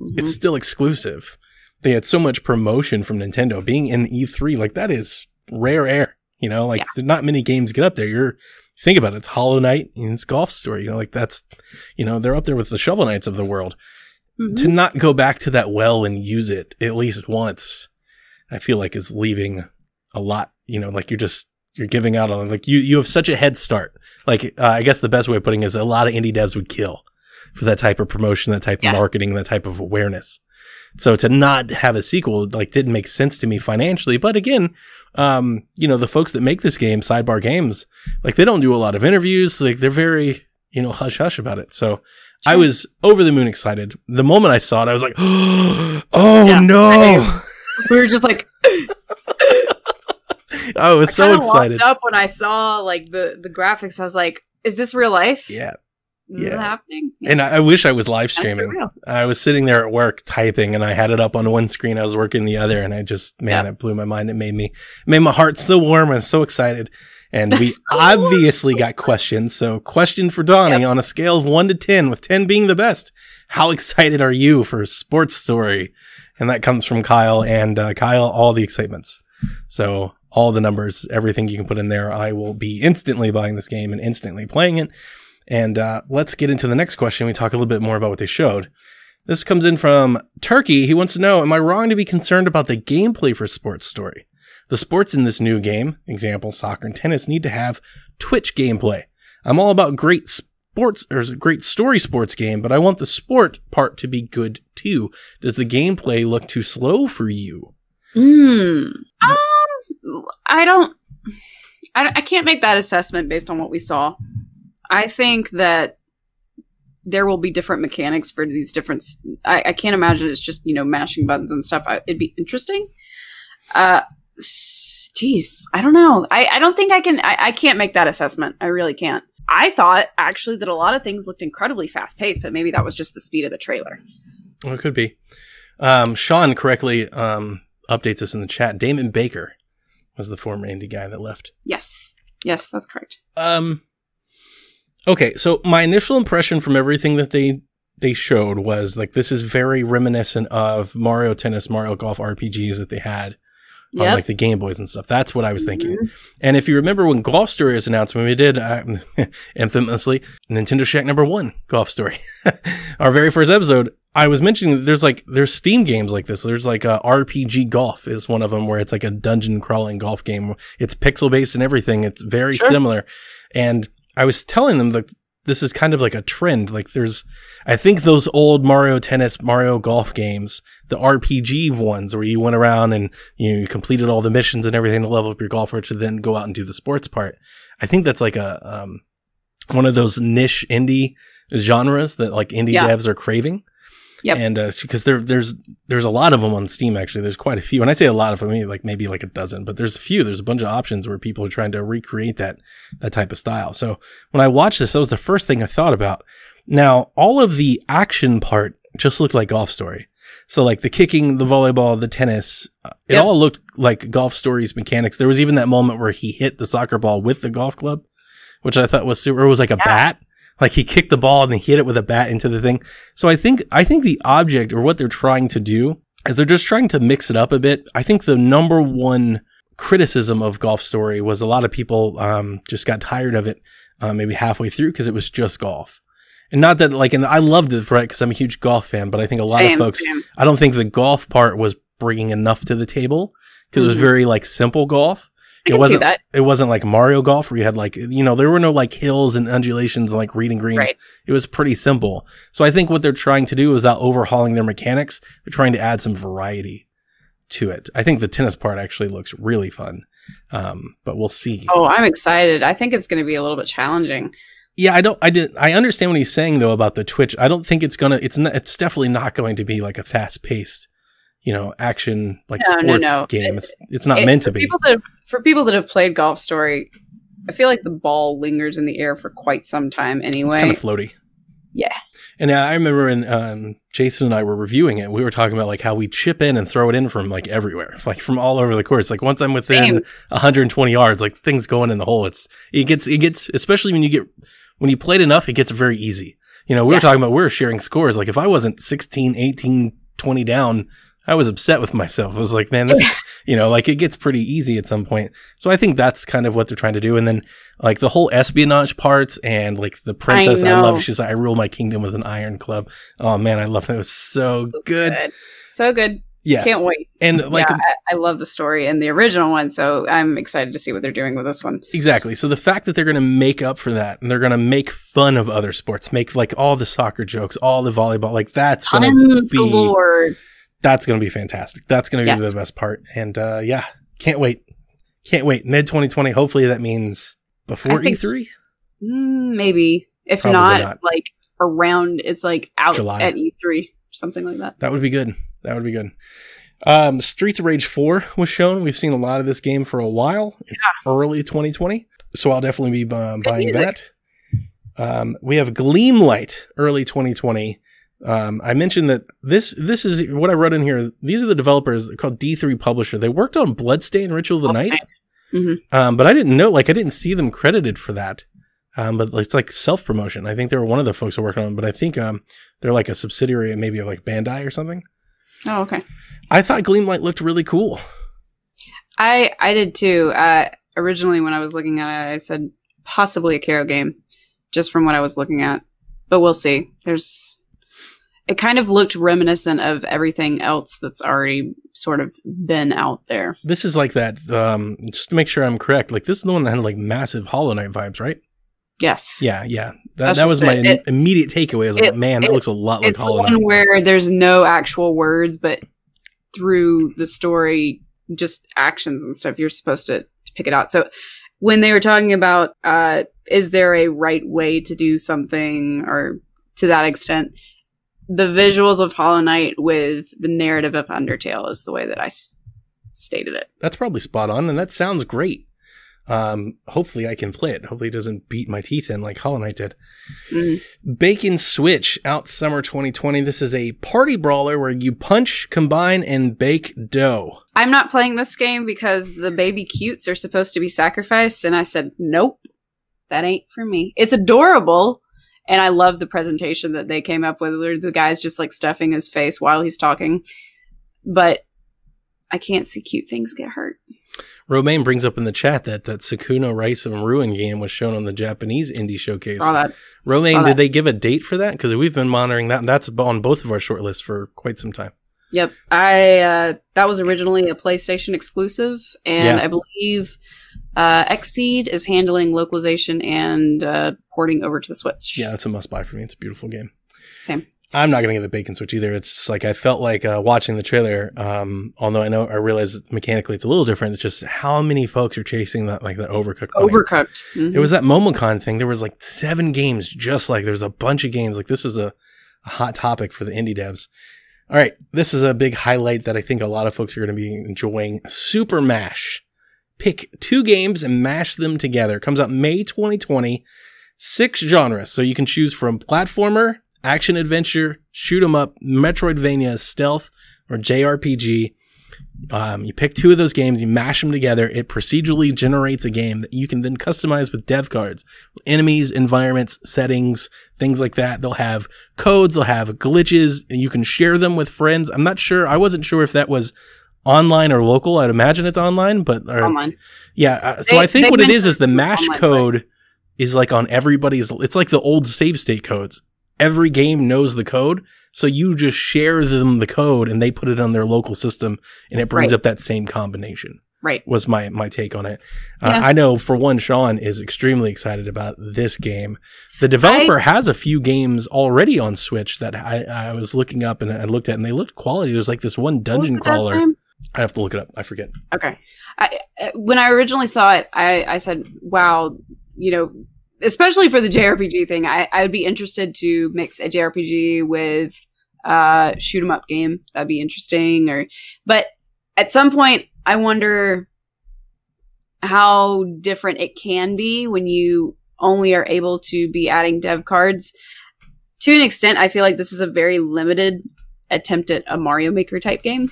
Mm-hmm. it's still exclusive. They had so much promotion from Nintendo. Being in E3, like that is rare air. You know, like Yeah. not many games get up there. You're think about it. It's Hollow Knight and it's Golf Story. You know, like that's, you know, they're up there with the Shovel Knights of the world. Mhm. To not go back to that well and use it at least once, I feel like is leaving a lot. You know, like you're just you're giving out on like you you have such a head start. Like uh, I guess the best way of putting it is a lot of indie devs would kill for that type of promotion, that type Yeah. of marketing, that type of awareness. So to not have a sequel like didn't make sense to me financially. But again, um, you know, the folks that make this game, Sidebar Games, like they don't do a lot of interviews. Like they're very, you know, hush hush about it. So I was over the moon excited. The moment I saw it, I was like, oh Yeah, no. we were just like I was so excited. up when I saw like the the graphics. I was like, is this real life? Yeah. Is this yeah. happening? And I, I wish I was live streaming. I was sitting there at work typing and I had it up on one screen. I was working the other and I just, man, Yeah. it blew my mind. It made me, it made my heart so warm. I'm so excited. And we obviously got questions. So, question for Donnie on a scale of one to 10, with 10 being the best. How excited are you for Sports Story? And that comes from Kyle. And uh, Kyle, all the excitements. So, all the numbers, everything you can put in there. I will be instantly buying this game and instantly playing it. And uh, let's get into the next question. We talk a little bit more about what they showed. This comes in from Turkey. He wants to know Am I wrong to be concerned about the gameplay for Sports Story? The sports in this new game, example soccer and tennis, need to have Twitch gameplay. I'm all about great sports or great story sports game, but I want the sport part to be good too. Does the gameplay look too slow for you? Hmm. Um, I don't. I, I can't make that assessment based on what we saw. I think that there will be different mechanics for these different. I, I can't imagine it's just you know mashing buttons and stuff. I, it'd be interesting. Uh, jeez, I don't know. I, I don't think I can. I, I can't make that assessment. I really can't. I thought actually that a lot of things looked incredibly fast paced, but maybe that was just the speed of the trailer. Well, it could be. Um, Sean correctly um, updates us in the chat. Damon Baker was the former indie guy that left. Yes, yes, that's correct. Um, okay, so my initial impression from everything that they they showed was like this is very reminiscent of Mario Tennis, Mario Golf RPGs that they had on like the Game Boys and stuff. That's what I was thinking. Mhm. And if you remember when Golf Story was announced, when we did uh, infamously Nintendo Shack number one Golf Story, our very first episode, I was mentioning that there's like there's Steam games like this. There's like a RPG Golf is one of them where it's like a dungeon crawling golf game. It's pixel based and everything. It's very Sure. similar. And I was telling them that this is kind of like a trend. Like there's, I think those old Mario Tennis, Mario Golf games, the RPG ones where you went around and you, know, you completed all the missions and everything to level up your golfer to then go out and do the sports part. I think that's like a um, one of those niche indie genres that like indie Yeah. devs are craving. Yep. And uh, because there there's there's a lot of them on Steam actually. There's quite a few. When I say a lot of them, I mean like maybe like a dozen, but there's a few. There's a bunch of options where people are trying to recreate that that type of style. So when I watched this, that was the first thing I thought about. Now, all of the action part just looked like Golf Story. So like the kicking, the volleyball, the tennis, uh, it Yep. all looked like Golf Story's mechanics. There was even that moment where he hit the soccer ball with the golf club, which I thought was super. It was like a Yeah. bat. Like he kicked the ball and then hit it with a bat into the thing. So I think I think the object or what they're trying to do is they're just trying to mix it up a bit. I think the number one criticism of Golf Story was a lot of people um, just got tired of it uh, maybe halfway through because it was just golf. And not that like, and I loved it right because I'm a huge golf fan, but I think a lot Same, of folks, same. I don't think the golf part was bringing enough to the table because it was Mhm. very like simple golf. I it wasn't that. it wasn't like Mario Golf where you had like you know there were no like hills and undulations and like reading greens. Right. It was pretty simple. So I think what they're trying to do is out overhauling their mechanics. They're trying to add some variety to it. I think the tennis part actually looks really fun. Um, but we'll see. Oh, I'm excited. I think it's going to be a little bit challenging. Yeah, I don't. I did. I understand what he's saying though about the Twitch. I don't think it's gonna. It's not. It's definitely not going to be like a fast paced, you know, action like No, no, sports no. game. It's it's not It- meant to be. People that, for people that have played Golf Story, I feel like the ball lingers in the air for quite some time anyway. It's kind of floaty. Yeah. And I remember when um, Jason and I were reviewing it, we were talking about like how we chip in and throw it in from like everywhere, like from all over the course. Like once I'm within Same. 120 yards, like things going in the hole. It's it gets it gets especially when you get when you played enough, it gets very easy. You know, we were talking about we were sharing scores. Like if I wasn't 16, 18, 20 down, I was upset with myself. I was like, man, this, you know, like it gets pretty easy at some point. So I think that's kind of what they're trying to do. And then like the whole espionage parts and like the princess, I, know. love. She's like, I rule my kingdom with an iron club. Oh man, I love that. It was so good. So good. Yes. Can't wait. and like yeah, I, I love the story and the original one, so I'm excited to see what they're doing with this one. Exactly. So the fact that they're going to make up for that and they're going to make fun of other sports, make like all the soccer jokes, all the volleyball, like that's going to be galore. That's going to be fantastic. That's going to be Yes. the best part. And uh yeah, can't wait. Can't wait. Mid 2020. Hopefully that means before think- E3. Mm, maybe. If not, not. like around, it's like out July. at E3, something like that. That would be good. That would be good. Um, Streets of Rage 4 was shown. We've seen a lot of this game for a while. It's early 2020, so I'll definitely be um, buying music. that. Um, we have Gleamlight early 2020. Um, I mentioned that this this is what I wrote in here. These are the developers they're called D3 Publisher. They worked on Bloodstained Ritual of the Night. Mhm. Um, but I didn't know, like, I didn't see them credited for that. Um, but it's like self promotion. I think they were one of the folks who working on it, but I think um, they're like a subsidiary maybe of like Bandai or something. Oh, okay. I thought Gleamlight looked really cool. I I did too. Uh, originally, when I was looking at it, I said possibly a Karo game, just from what I was looking at. But we'll see. There's. It kind of looked reminiscent of everything else that's already sort of been out there. This is like that. Um, just to make sure I'm correct, like this is the one that had like massive Hollow Knight vibes, right? Yes. Yeah, yeah. That, that was my it. Immediate takeaway. I was like, it- man, that it- looks a lot like it's the Hollow one Knight. where there's no actual words, but through the story, just actions and stuff, you're supposed to, to pick it out. So when they were talking about, uh, is there a right way to do something or to that extent, the visuals of Hollow Knight with the narrative of Undertale is the way that I s- stated it. That's probably spot on, and that sounds great. Um, hopefully I can play it. Hopefully it doesn't beat my teeth in like Hollow Knight did. Mhm. Bake 'n Switch out summer 2020. This is a party brawler where you punch, combine, and bake dough. I'm not playing this game because the baby cutes are supposed to be sacrificed, and I said, nope, that ain't for me. It's adorable, and I love the presentation that they came up with. Where the guy's just like stuffing his face while he's talking, but I can't see cute things get hurt. Romaine brings up in the chat that that Sakuna Rise of Ruin game was shown on the Japanese indie showcase. Saw that. Romaine, saw did they give a date for that? Because we've been monitoring that. and That's on both of our shortlists for quite some time. Yep, I uh, that was originally a PlayStation exclusive, and Yeah. I believe uh, Xseed is handling localization and uh, porting over to the Switch. Yeah, it's a must buy for me. It's a beautiful game. same. I'm not gonna get the Bake 'n Switch either. It's just like I felt like uh, watching the trailer. Um, although I know I realize mechanically it's a little different. It's just how many folks are chasing that like that overcooked. Overcooked. Mhm. It was that MomoCon thing. There was like seven games, just like there's a bunch of games. Like this is a, a hot topic for the indie devs. All right, this is a big highlight that I think a lot of folks are going to be enjoying. Super Mash. Pick two games and mash them together. Comes out May 2020. Six genres, so you can choose from platformer, action adventure, shoot 'em up, Metroidvania, stealth, or JRPG. Um, you pick two of those games, you mash them together. It procedurally generates a game that you can then customize with dev cards, enemies, environments, settings, things like that. They'll have codes, they'll have glitches, and you can share them with friends. I'm not sure. I wasn't sure if that was online or local. I'd imagine it's online, but or- online. yeah. Uh, so They- I think what it is is the mash online, code is like on everybody's. It's like the old save state codes. Every game knows the code, so you just share them the code, and they put it on their local system, and it brings Right. up that same combination. Right. Was my my take on it. Uh, I know for one, Sean is extremely excited about this game. The developer has a few games already on Switch that I, I was looking up and I looked at, and they looked quality. There's like this one dungeon crawler. I have to look it up. I forget. Okay. I, uh, when I originally saw it, I, I said, wow, you know, especially for the JRPG thing, I, I would be interested to mix a JRPG with uh shoot 'em up game. That'd be interesting. Or, but at some point, I wonder how different it can be when you only are able to be adding dev cards. To an extent, I feel like this is a very limited attempt at a Mario Maker type game.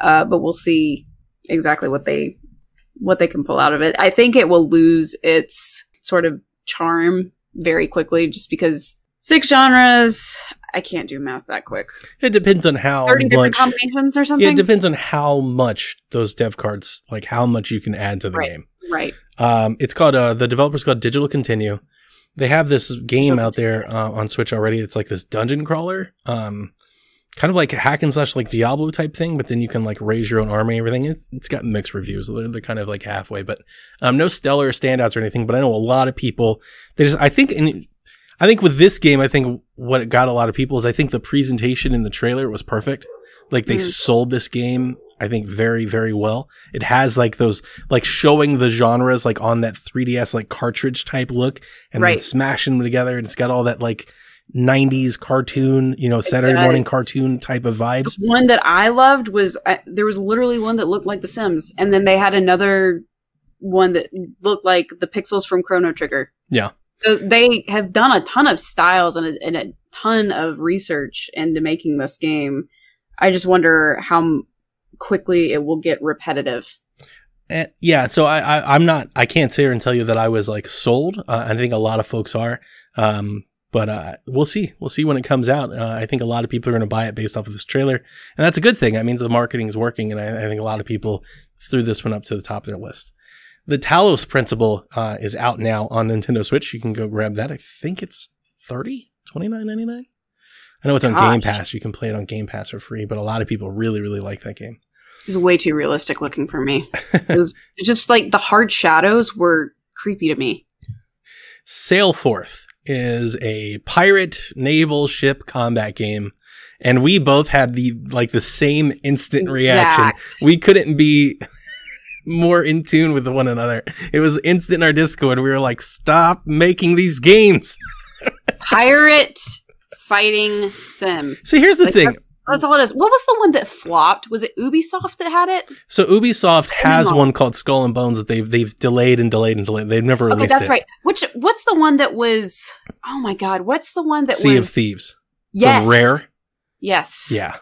Uh, but we'll see exactly what they what they can pull out of it. I think it will lose its sort of charm very quickly just because six genres, I can't do math that quick. It depends on how 30 different much. combinations or Yeah, something? it depends on how much those dev cards, like how much you can add to the Right. game. right. Um, it's called uh, the developer's called Digital Continue. They have this game Digital out there uh, on Switch already. It's like this dungeon crawler, um, kind of like hack and slash like Diablo type thing. But then you can like raise your own army and everything. It's, it's got mixed reviews. They're, they're kind of like halfway, but um, no stellar standouts or anything. But I know a lot of people. They just I think in, I think with this game, I think what got a lot of people is I think the presentation in the trailer was perfect. Like they Mm. sold this game, I think very, very well. It has like those, like showing the genres like on that 3DS like cartridge type look and then smashing them together. And it's got all that like 90s cartoon, you know, Saturday morning cartoon type of vibes. One that I loved was uh, there was literally one that looked like The Sims, and then they had another one that looked like the pixels from Chrono Trigger. Yeah. So they have done a ton of styles and a, and a ton of research into making this game. I just wonder how quickly it will get repetitive. Eh, yeah, so I, I'm not I can't sit here and tell you that I was like sold. Uh, I think a lot of folks are. Um, but uh, we'll see. We'll see when it comes out. Uh, I think a lot of people are going to buy it based off of this trailer, and that's a good thing. That means the marketing is working, and I, I think a lot of people threw this one up to the top of their list. The Talos Principle uh, is out now on Nintendo Switch. You can go grab that. I think it's 30 $29.99. I know it's on Game Pass. You can play it on Game Pass for free, but a lot of people really, really like that game. It was way too realistic looking for me. It was just like the hard shadows were creepy to me. Sailforth is a pirate naval ship combat game, and we both had the like the same instant reaction. We couldn't be more in tune with one another. It was instant in our Discord. We were like, "Stop making these games." Pirate fighting sim. See, here's the Like, thing. That's, that's all it is. What was the one that flopped? Was it Ubisoft that had it? So Ubisoft has one called Skull and Bones that they've they've delayed and delayed and delayed. They've never Okay, released that's it. right. Which what's the one that was? Oh my god, what's the one that Sea was? of Thieves. Yes, Rare. Yes. Yeah.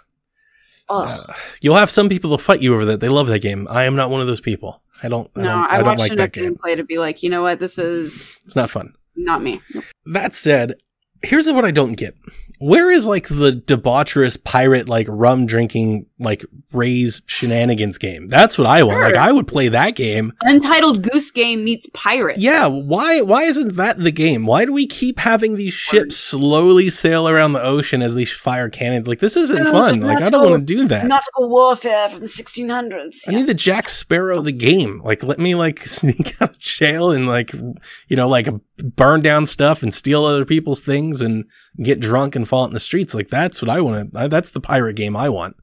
Uh, you'll have some people to fight you over that. They love that game. I am not one of those people. I don't. I no, don't, I, I don't watched like enough that game. gameplay to be like, you know what, this is It's not fun. not me. That said, here's what I don't get. Where is like the debaucherous pirate like rum drinking like raise shenanigans game? That's what I want. Like I would play that game. Untitled Goose Game meets Pirate. Yeah, why why isn't that the game? Why do we keep having these ships slowly sail around the ocean as these fire cannons? Like this isn't No, fun. Like I don't want to do that. Nautical warfare from the 1600s. I need the Jack Sparrow the game. Like, let me like sneak out of jail and like, you know, like burn down stuff and steal other people's things and get drunk and fall out in the streets. Like, that's what I want to. That's the pirate game I want.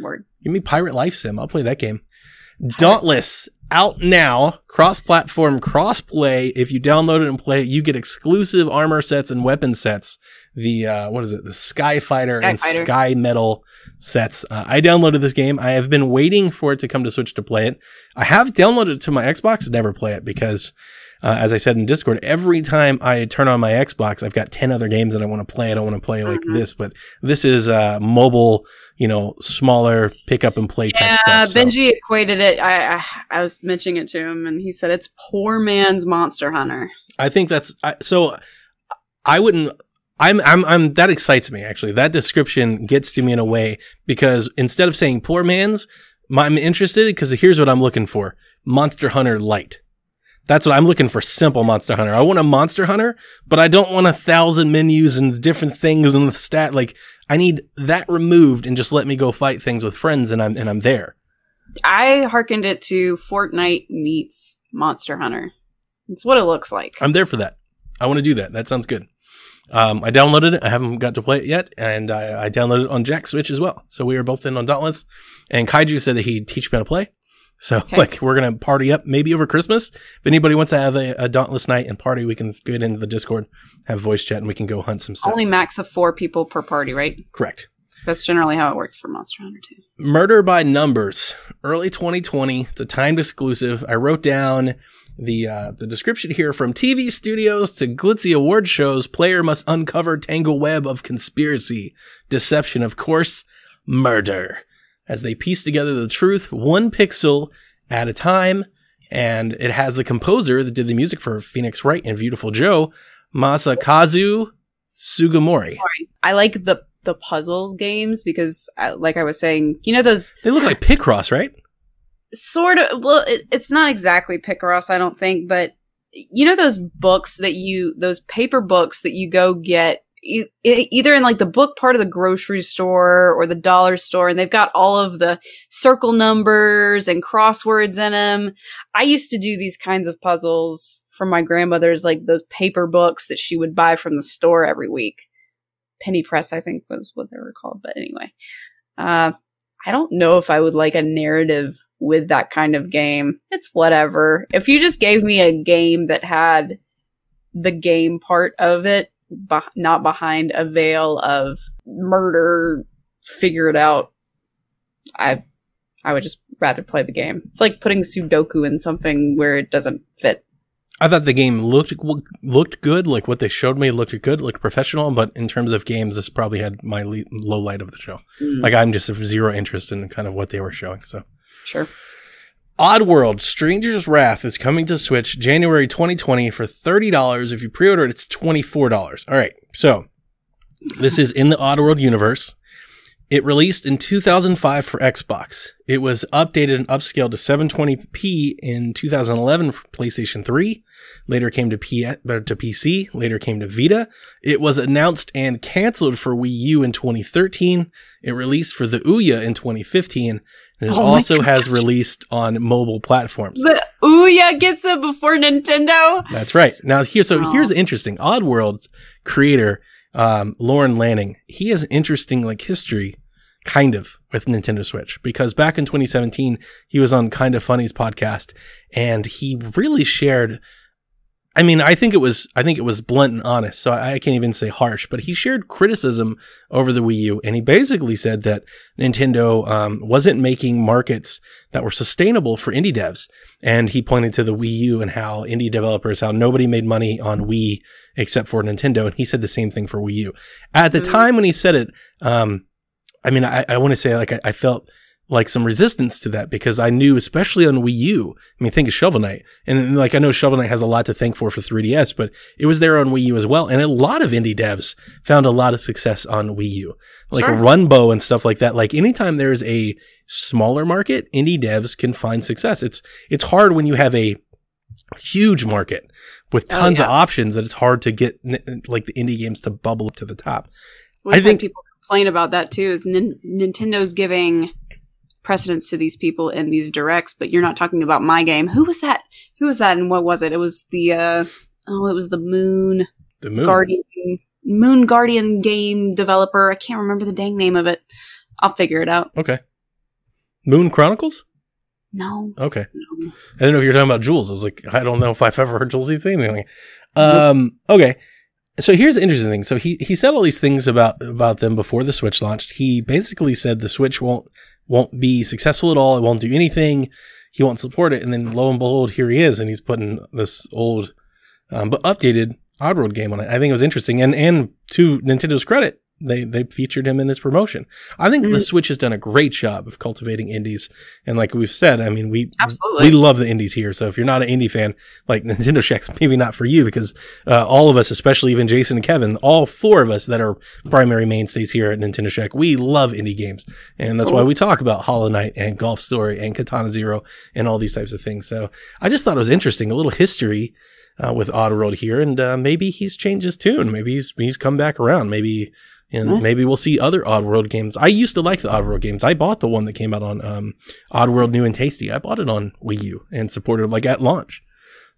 Word. Give me Pirate Life Sim. I'll play that game. Dauntless out now, cross-platform, cross-play. If you download it and play it, you get exclusive armor sets and weapon sets. The uh, what is it? The Sky Fighter Sky and Fighter. Sky Metal sets. Uh, I downloaded this game. I have been waiting for it to come to Switch to play it. I have downloaded it to my Xbox, never play it because. Uh, as I said in Discord, every time I turn on my Xbox, I've got 10 other games that I want to play. I don't want to play like Mhm. this, but this is uh, mobile, you know, smaller pick up and play type Yeah, stuff. so- Benji equated it. I, I I was mentioning it to him, and he said it's poor man's Monster Hunter. I think that's I, so. I wouldn't. I'm. I'm. I'm. That excites me. Actually, that description gets to me in a way because instead of saying poor man's, I'm interested because here's what I'm looking for: Monster Hunter Light. That's what I'm looking for. Simple Monster Hunter. I want a Monster Hunter, but I don't want a thousand menus and different things and the stat. Like I need that removed and just let me go fight things with friends, and I'm and I'm there. I hearkened it to Fortnite meets Monster Hunter. It's what it looks like. I'm there for that. I want to do that. That sounds good. Um, I downloaded it. I haven't got to play it yet, and I, I downloaded it on Jack Switch as well. So we are both in on Dauntless. And Kaiju said that he'd teach me how to play. So Okay. like we're gonna party up maybe over Christmas. If anybody wants to have a, a Dauntless night and party, we can get into the Discord, have voice chat, and we can go hunt some stuff. Only max of four people per party, right? Correct. That's generally how it works for Monster Hunter too. Murder by Numbers, early 2020. It's a timed exclusive. I wrote down the uh, the description here from TV studios to glitzy award shows. Player must uncover tangle web of conspiracy, deception, of course, murder, as they piece together the truth one pixel at a time. And it has the composer that did the music for Phoenix Wright and Beautiful Joe, Masakazu Sugimori. I like the the puzzle games because, uh, like I was saying, you know those They look like Picross, right? sort of. Well, it, it's not exactly Picross, I don't think, but you know those books that you those paper books that you go get either in like the book part of the grocery store or the dollar store and they've got all of the circle numbers and crosswords in them i used to do these kinds of puzzles from my grandmother's like those paper books that she would buy from the store every week penny press i think was what they were called but anyway uh I don't know if I would like a narrative with that kind of game. It's whatever. If you just gave me a game that had the game part of it, beh not behind a veil of murder, figure it out, I I would just rather play the game. It's like putting Sudoku in something where it doesn't fit. I thought the game looked looked good. Like what they showed me looked good, looked professional. But in terms of games, this probably had my le- low light of the show. Mm, Like I'm just of zero interest in kind of what they were showing. So sure. Oddworld Stranger's Wrath is coming to Switch January 2020 for $30. If you pre order it, it's $24. All right. So this is in the Oddworld universe. It released in 2005 for Xbox. It was updated and upscaled to 720p in 2011 for PlayStation 3. Later came to, P- uh, to PC. Later came to Vita. It was announced and canceled for Wii U in 2013. It released for the Ouya in 2015. It Oh also has released on mobile platforms. The Ouya gets it before Nintendo. That's right. Now here, so Oh. here's interesting. Oddworld's creator, um, Lorne Lanning, he has an interesting like history, kind of, with Nintendo Switch because back in 2017 he was on Kind of Funny's podcast and he really shared. I mean, I think it was, I think it was blunt and honest, so I, I can't even say harsh, but he shared criticism over the Wii U, and he basically said that Nintendo um, wasn't making markets that were sustainable for indie devs. And he pointed to the Wii U and how indie developers, how nobody made money on Wii except for Nintendo. And he said the same thing for Wii U. At the Mhm. time when he said it, um, I mean, I, I want to say like I, I felt like some resistance to that because I knew, especially on Wii U. I mean, think of Shovel Knight, and like I know Shovel Knight has a lot to thank for for 3DS, but it was there on Wii U as well, and a lot of indie devs found a lot of success on Wii U, like Sure. Runbow and stuff like that. Like anytime there's a smaller market, indie devs can find success. It's it's hard when you have a huge market with Oh, tons of options that it's hard to get like the indie games to bubble up to the top. We've I think- people complain about that too. Is Nin- Nintendo's giving precedence to these people in these directs, but you're not talking about my game. Who was that? Who was that? And what was it? It was the uh oh, it was the Moon The moon. Guardian Moon Guardian game developer. I can't remember the dang name of it. I'll figure it out. Okay. Moon Chronicles? No, Okay. no. I didn't know if you were talking about Jules. I was like, I don't know if I've ever heard Jules say anything. like- Um, okay. So here's the interesting thing. So he, he said all these things about, about them before the Switch launched. He basically said the Switch won't, won't be successful at all. It won't do anything. He won't support it. And then lo and behold, here he is. And he's putting this old, um, but updated Oddworld game on it. I think it was interesting. And, and to Nintendo's credit, they, they featured him in this promotion. I think the Mm. Switch has done a great job of cultivating indies. And like we've said, I mean, we, Absolutely. we love the indies here. So if you're not an indie fan, like Nintendo Shack's maybe not for you because uh, all of us, especially even Jason and Kevin, all four of us that are primary mainstays here at Nintendo Shack, we love indie games. And that's why we talk about Hollow Knight and Golf Story and Katana Zero and all these types of things. So I just thought it was interesting, a little history uh, with Oddworld here. And uh, maybe he's changed his tune. Maybe he's, he's come back around. Maybe. And Yeah. maybe we'll see other Oddworld games. I used to like the Oddworld games. I bought the one that came out on um, Oddworld New and Tasty. I bought it on Wii U and supported like at launch.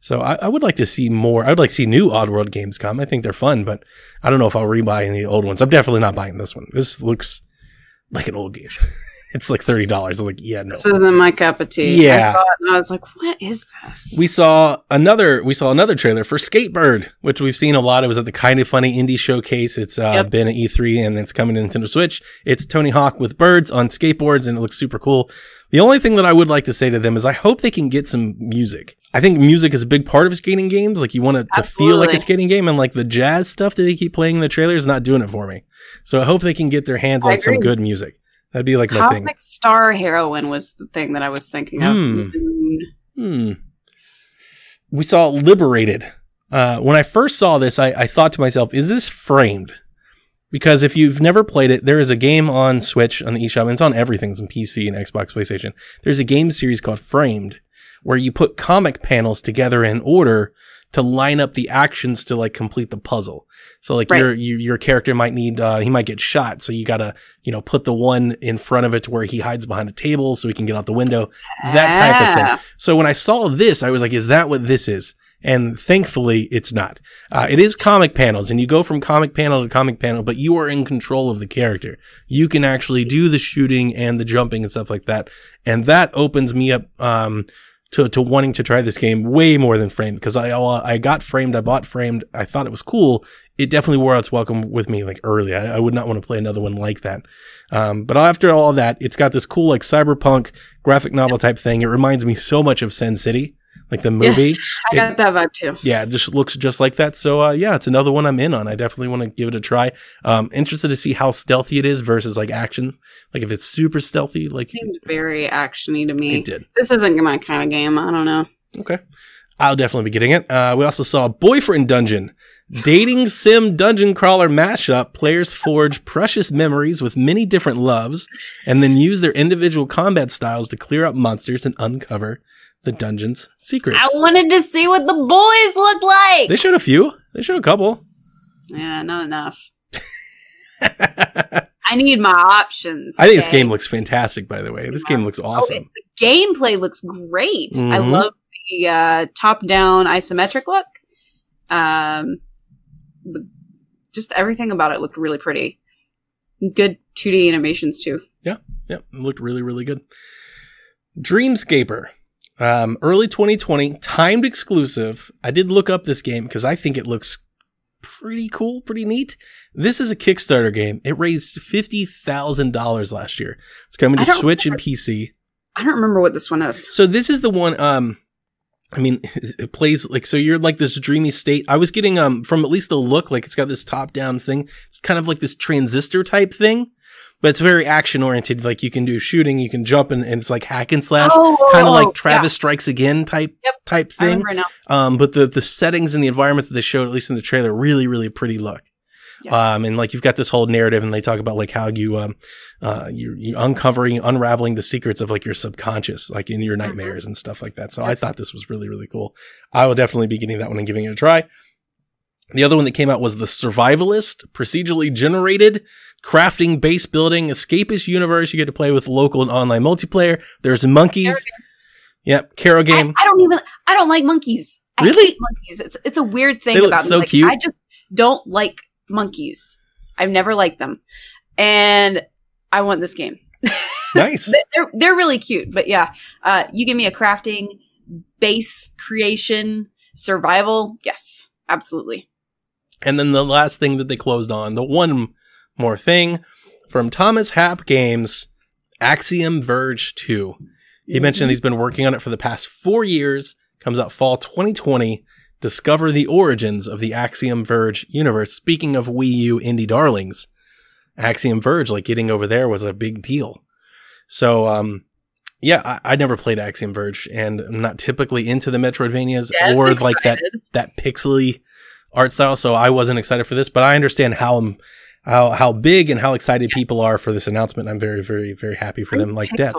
So I, I would like to see more. I would like to see new Oddworld games come. I think they're fun, but I don't know if I'll rebuy any old ones. I'm definitely not buying this one. This looks like an old game. it's like thirty dollars. I'm like, yeah, no. This isn't my cup of tea. Yeah. I saw it and I was like, what is this? We saw another. We saw another trailer for Skatebird, which we've seen a lot. It was at the Kind of Funny Indie Showcase. It's uh, Yep. been at E3 and it's coming to Nintendo Switch. It's Tony Hawk with birds on skateboards, and it looks super cool. The only thing that I would like to say to them is I hope they can get some music. I think music is a big part of skating games. Like you want it to feel like a skating game, and like the jazz stuff that they keep playing in the trailer is not doing it for me. So I hope they can get their hands I on some good music. That'd be like. Cosmic Star Heroine was the thing that I was thinking of. Hmm. Moon. Hmm. We saw Liberated. Uh, when I first saw this, I, I thought to myself, is this framed? Because if you've never played it, there is a game on Switch on the eShop, and it's on everything, it's on PC and Xbox, PlayStation. There's a game series called Framed, where you put comic panels together in order to line up the actions to like complete the puzzle. So like Right. your your your character might need uh, he might get shot, so you gotta you know put the one in front of it to where he hides behind a table so he can get out the window. That type of Ah. thing. So when I saw this, I was like, is that what this is? And thankfully, it's not. Uh, it is comic panels, and you go from comic panel to comic panel, but you are in control of the character. You can actually do the shooting and the jumping and stuff like that. And that opens me up um, to, to wanting to try this game way more than Framed because I I got Framed, I bought Framed, I thought it was cool. It definitely wore out its welcome with me like early. I, I would not want to play another one like that. Um, but after all that, it's got this cool like cyberpunk graphic novel type thing. It reminds me so much of Sin City. Like the movie. Yes, I got that vibe too. Yeah, it just looks just like that. So uh, yeah, it's another one I'm in on. I definitely want to give it a try. Um, interested to see how stealthy it is versus like action. Like if it's super stealthy, like Seemed very actiony to me. it did. This isn't my kind of game. I don't know. Okay. I'll definitely be getting it. Uh, we also saw Boyfriend Dungeon. Dating sim dungeon crawler mashup. Players forge precious memories with many different loves and then use their individual combat styles to clear up monsters and uncover the dungeon's secrets. I wanted to see what the boys look like. They showed a few. They showed a couple. yeah, not enough. I I need my options. I think this game looks fantastic, by the way. This game looks Oh, awesome. it- the gameplay looks great. I Mhm. love the uh, top-down isometric look. Um, the, just everything about it looked really pretty. Good 2D animations too. Yeah, it looked really, really good. Dreamscaper, um, early 2020, timed exclusive. I did look up this game because I think it looks pretty cool, pretty neat. This is a Kickstarter game. It raised fifty thousand dollars last year. It's coming to Switch and PC. I don't remember what this one is. So this is the one. Um, I mean, it plays like so. You're like this dreamy state. I was getting um from at least the look like it's got this top down thing. It's kind of like this transistor type thing, but it's very action oriented. Like you can do shooting, you can jump, and, and it's like hack and slash, Oh, kind of oh, like Travis Strikes Again type Yep. type yeah, thing. Um, but the the settings and the environments that they showed, at least in the trailer, really really pretty look. Yeah. Um, and like you've got this whole narrative, and they talk about like how you um, uh, you you uncovering, unraveling the secrets of like your subconscious, like in your nightmares and stuff like that. So I thought this was really really cool. I will definitely be getting that one and giving it a try. The other one that came out was the Survivalist, procedurally generated, crafting, base building, escapist universe. You get to play with local and online multiplayer. There's monkeys. Yep, Caro game. I don't even. I don't like monkeys. I Really? hate monkeys. It's it's a weird thing They look about me. so Like, cute. I just don't like monkeys. I've never liked them, and I want this game. nice. they're they're really cute, but yeah, uh, you give me a crafting, base creation, survival. Yes, absolutely. And then the last thing that they closed on, the one more thing from Thomas Happ Games, Axiom Verge 2. He mentioned he's been working on it for the past four years, comes out fall 2020. Discover the origins of the Axiom Verge universe. Speaking of Wii U indie darlings, Axiom Verge, like getting over there was a big deal. So, um, yeah, I, I never played Axiom Verge, and I'm not typically into the Metroidvanias or like that that pixely art style. So I wasn't excited for this, but I understand how how how big and how excited people are for this announcement. I'm very very very happy for them. Like Death,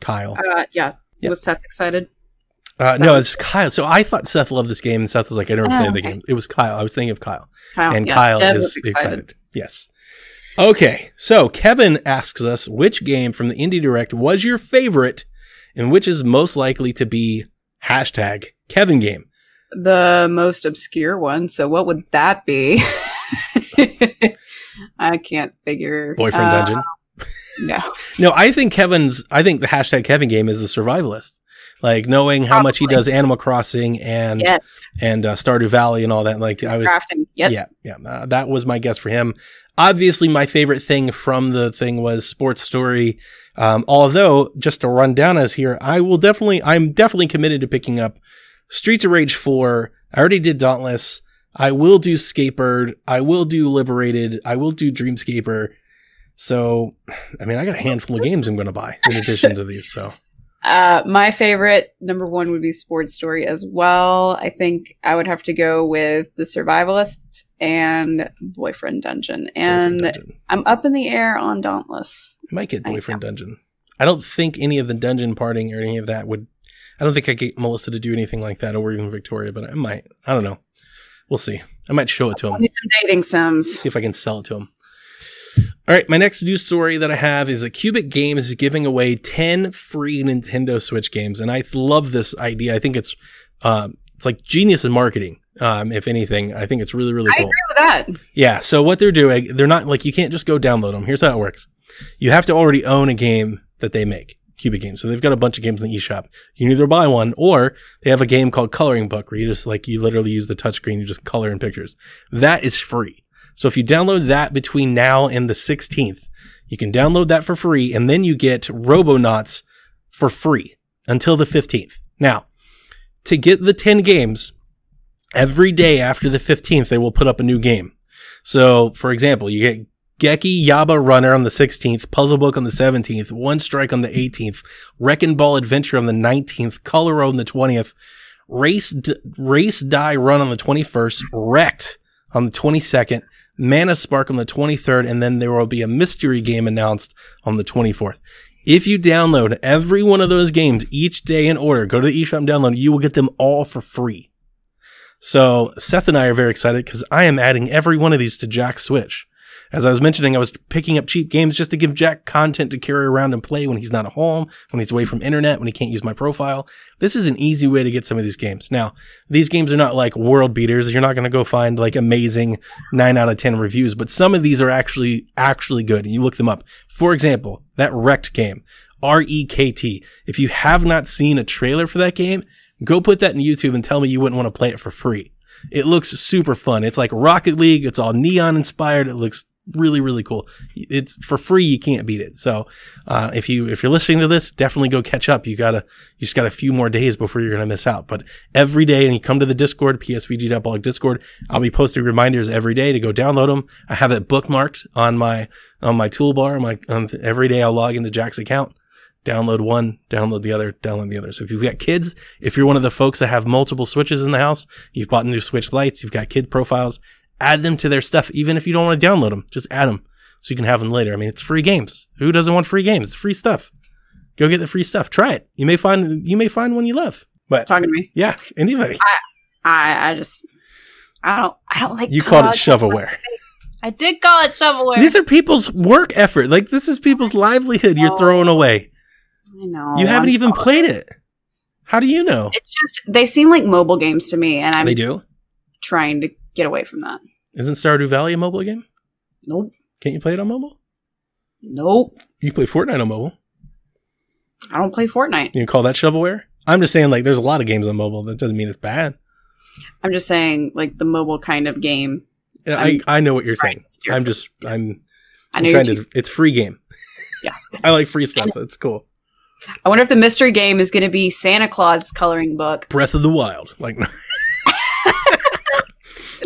Kyle. Uh, yeah. Yeah. Was Seth excited? Uh, no, it's Kyle. So I thought Seth loved this game, and Seth was like, "I never Oh, played the game." It was Kyle. I was thinking of Kyle, Kyle. and yeah. Kyle is was excited. Yes. Okay, so Kevin asks us which game from the Indie Direct was your favorite, and which is most likely to be hashtag Kevin game. The most obscure one. So what would that be? I can't figure. Boyfriend Uh, Dungeon. No. No, I think Kevin's. I think the hashtag Kevin game is the survivalist. Like knowing how much he does Animal Crossing and Yes. and uh, Stardew Valley and all that. Like I was, Crafting. Yep. yeah, yeah. Uh, that was my guess for him. Obviously, my favorite thing from the thing was Sports Story. Um, although, just to run down as here, I will definitely, I'm definitely committed to picking up Streets of Rage 4. I already did Dauntless. I will do Skatebird. I will do Liberated. I will do Dreamscaper. So, I mean, I got a handful of games I'm going to buy in addition to these. So, Uh, my favorite number one would be Sports Story as well. I think I would have to go with The Survivalists and Boyfriend Dungeon. And Boyfriend Dungeon. I'm up in the air on Dauntless. I might get I Boyfriend Dungeon. I don't think any of the dungeon parting or any of that would. I don't think I get Melissa to do anything like that, or even Victoria, but I might. I don't know. We'll see. I might show it to them. Him. need some dating sims. See if I can sell it to him. All right, my next news story that I have is a Qubic Games is giving away 10 free Nintendo Switch games. And I love this idea. I think it's um, it's like genius in marketing, um, if anything. I think it's really, really cool. I agree with that. Yeah. So what they're doing, they're not like you can't just go download them. Here's how it works. You have to already own a game that they make, Qubic Games. So they've got a bunch of games in the eShop. You can either buy one or they have a game called Coloring Book where you just like you literally use the touchscreen, you just color in pictures. That is free. So if you download that between now and the 16th, you can download that for free and then you get Robonauts for free until the 15th. Now, to get the 10 games, every day after the 15th, they will put up a new game. So, for example, you get Geki Yaba Runner on the 16th, Puzzle Book on the 17th, One Strike on the 18th, Wrecking Ball Adventure on the 19th, Color on the 20th, Race D- Race Die Run on the 21st, REKT on the 22nd, Mana Spark on the 23rd, and then there will be a mystery game announced on the 24th. If you download every one of those games each day in order, go to the eShop and download, you will get them all for free. So Seth and I are very excited because I am adding every one of these to Jack Switch. As I was mentioning, I was picking up cheap games just to give Jack content to carry around and play when he's not at home, when he's away from internet, when he can't use my profile. This is an easy way to get some of these games. Now, these games are not like world beaters. You're not going to go find like amazing 9 out of 10 reviews, but some of these are actually, actually good. And you look them up. For example, that REKT game, R-E-K-T. If you have not seen a trailer for that game, go put that in YouTube and tell me you wouldn't want to play it for free. It looks super fun. It's like Rocket League. It's all neon inspired. It looks really really cool. It's for free you can't beat it. So uh, if you if you're listening to this definitely go catch up. You gotta you just got a few more days before you're gonna miss out. But every day and you come to the discord psvg.blog discord i'll be posting reminders every day to go download them i have it bookmarked on my on my toolbar my um, every day i'll log into jack's account. Download one, download the other, download the other. So if you've got kids, if you're one of the folks that have multiple switches in the house, you've bought new switch lights, you've got kid profiles, add them to their stuff, even if you don't want to download them. Just add them so you can have them later. I mean, it's free games. Who doesn't want free games? It's free stuff. Go get the free stuff. Try it. You may find you may find one you love. But Talking to me. yeah, anybody. I I just I don't I don't like You called it shovelware. I did call it shovelware. These are people's work effort. Like this is people's livelihood you're throwing away. I know. You haven't I'm even sorry. played it. How do you know? It's just they seem like mobile games to me, and I'm They do. trying to get away from that. Isn't Stardew Valley a mobile game? Nope. Can't you play it on mobile? Nope. You play Fortnite on mobile. I don't play Fortnite. You call that shovelware? I'm just saying, like, there's a lot of games on mobile. That doesn't mean it's bad. I'm just saying, like the mobile kind of game. I, I'm I know what you're saying. I'm just I'm, I I'm know trying to. It's free game. Yeah. I like free stuff. That's cool. I wonder if the mystery game is going to be Santa Claus coloring book. Breath of the Wild, like.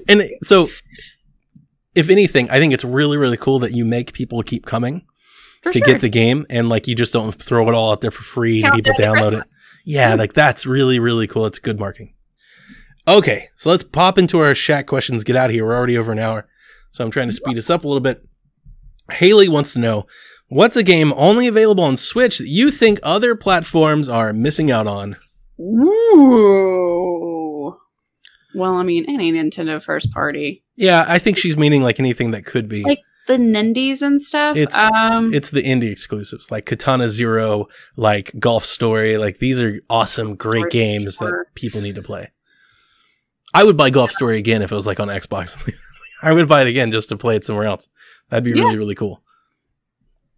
and so, if anything, I think it's really really cool that you make people keep coming For to sure. get the game, and like you just don't throw it all out there for free and people Countdown to download it. Christmas. Yeah, like that's really, really cool. It's good marketing. Okay, so let's pop into our Shack questions. Get out of here. We're already over an hour. So I'm trying to speed us up a little bit. Haley wants to know what's a game only available on Switch that you think other platforms are missing out on? Ooh. Well, I mean, any Nintendo first party, Yeah, I think she's meaning like anything that could be. Like- the Nindies and stuff. It's- um, It's the indie exclusives like Katana Zero, like Golf Story. Like these are awesome, great games sure. that people need to play. I would buy Golf Story again if it was like on Xbox. I would buy it again just to play it somewhere else. That'd be Yeah. really, really cool.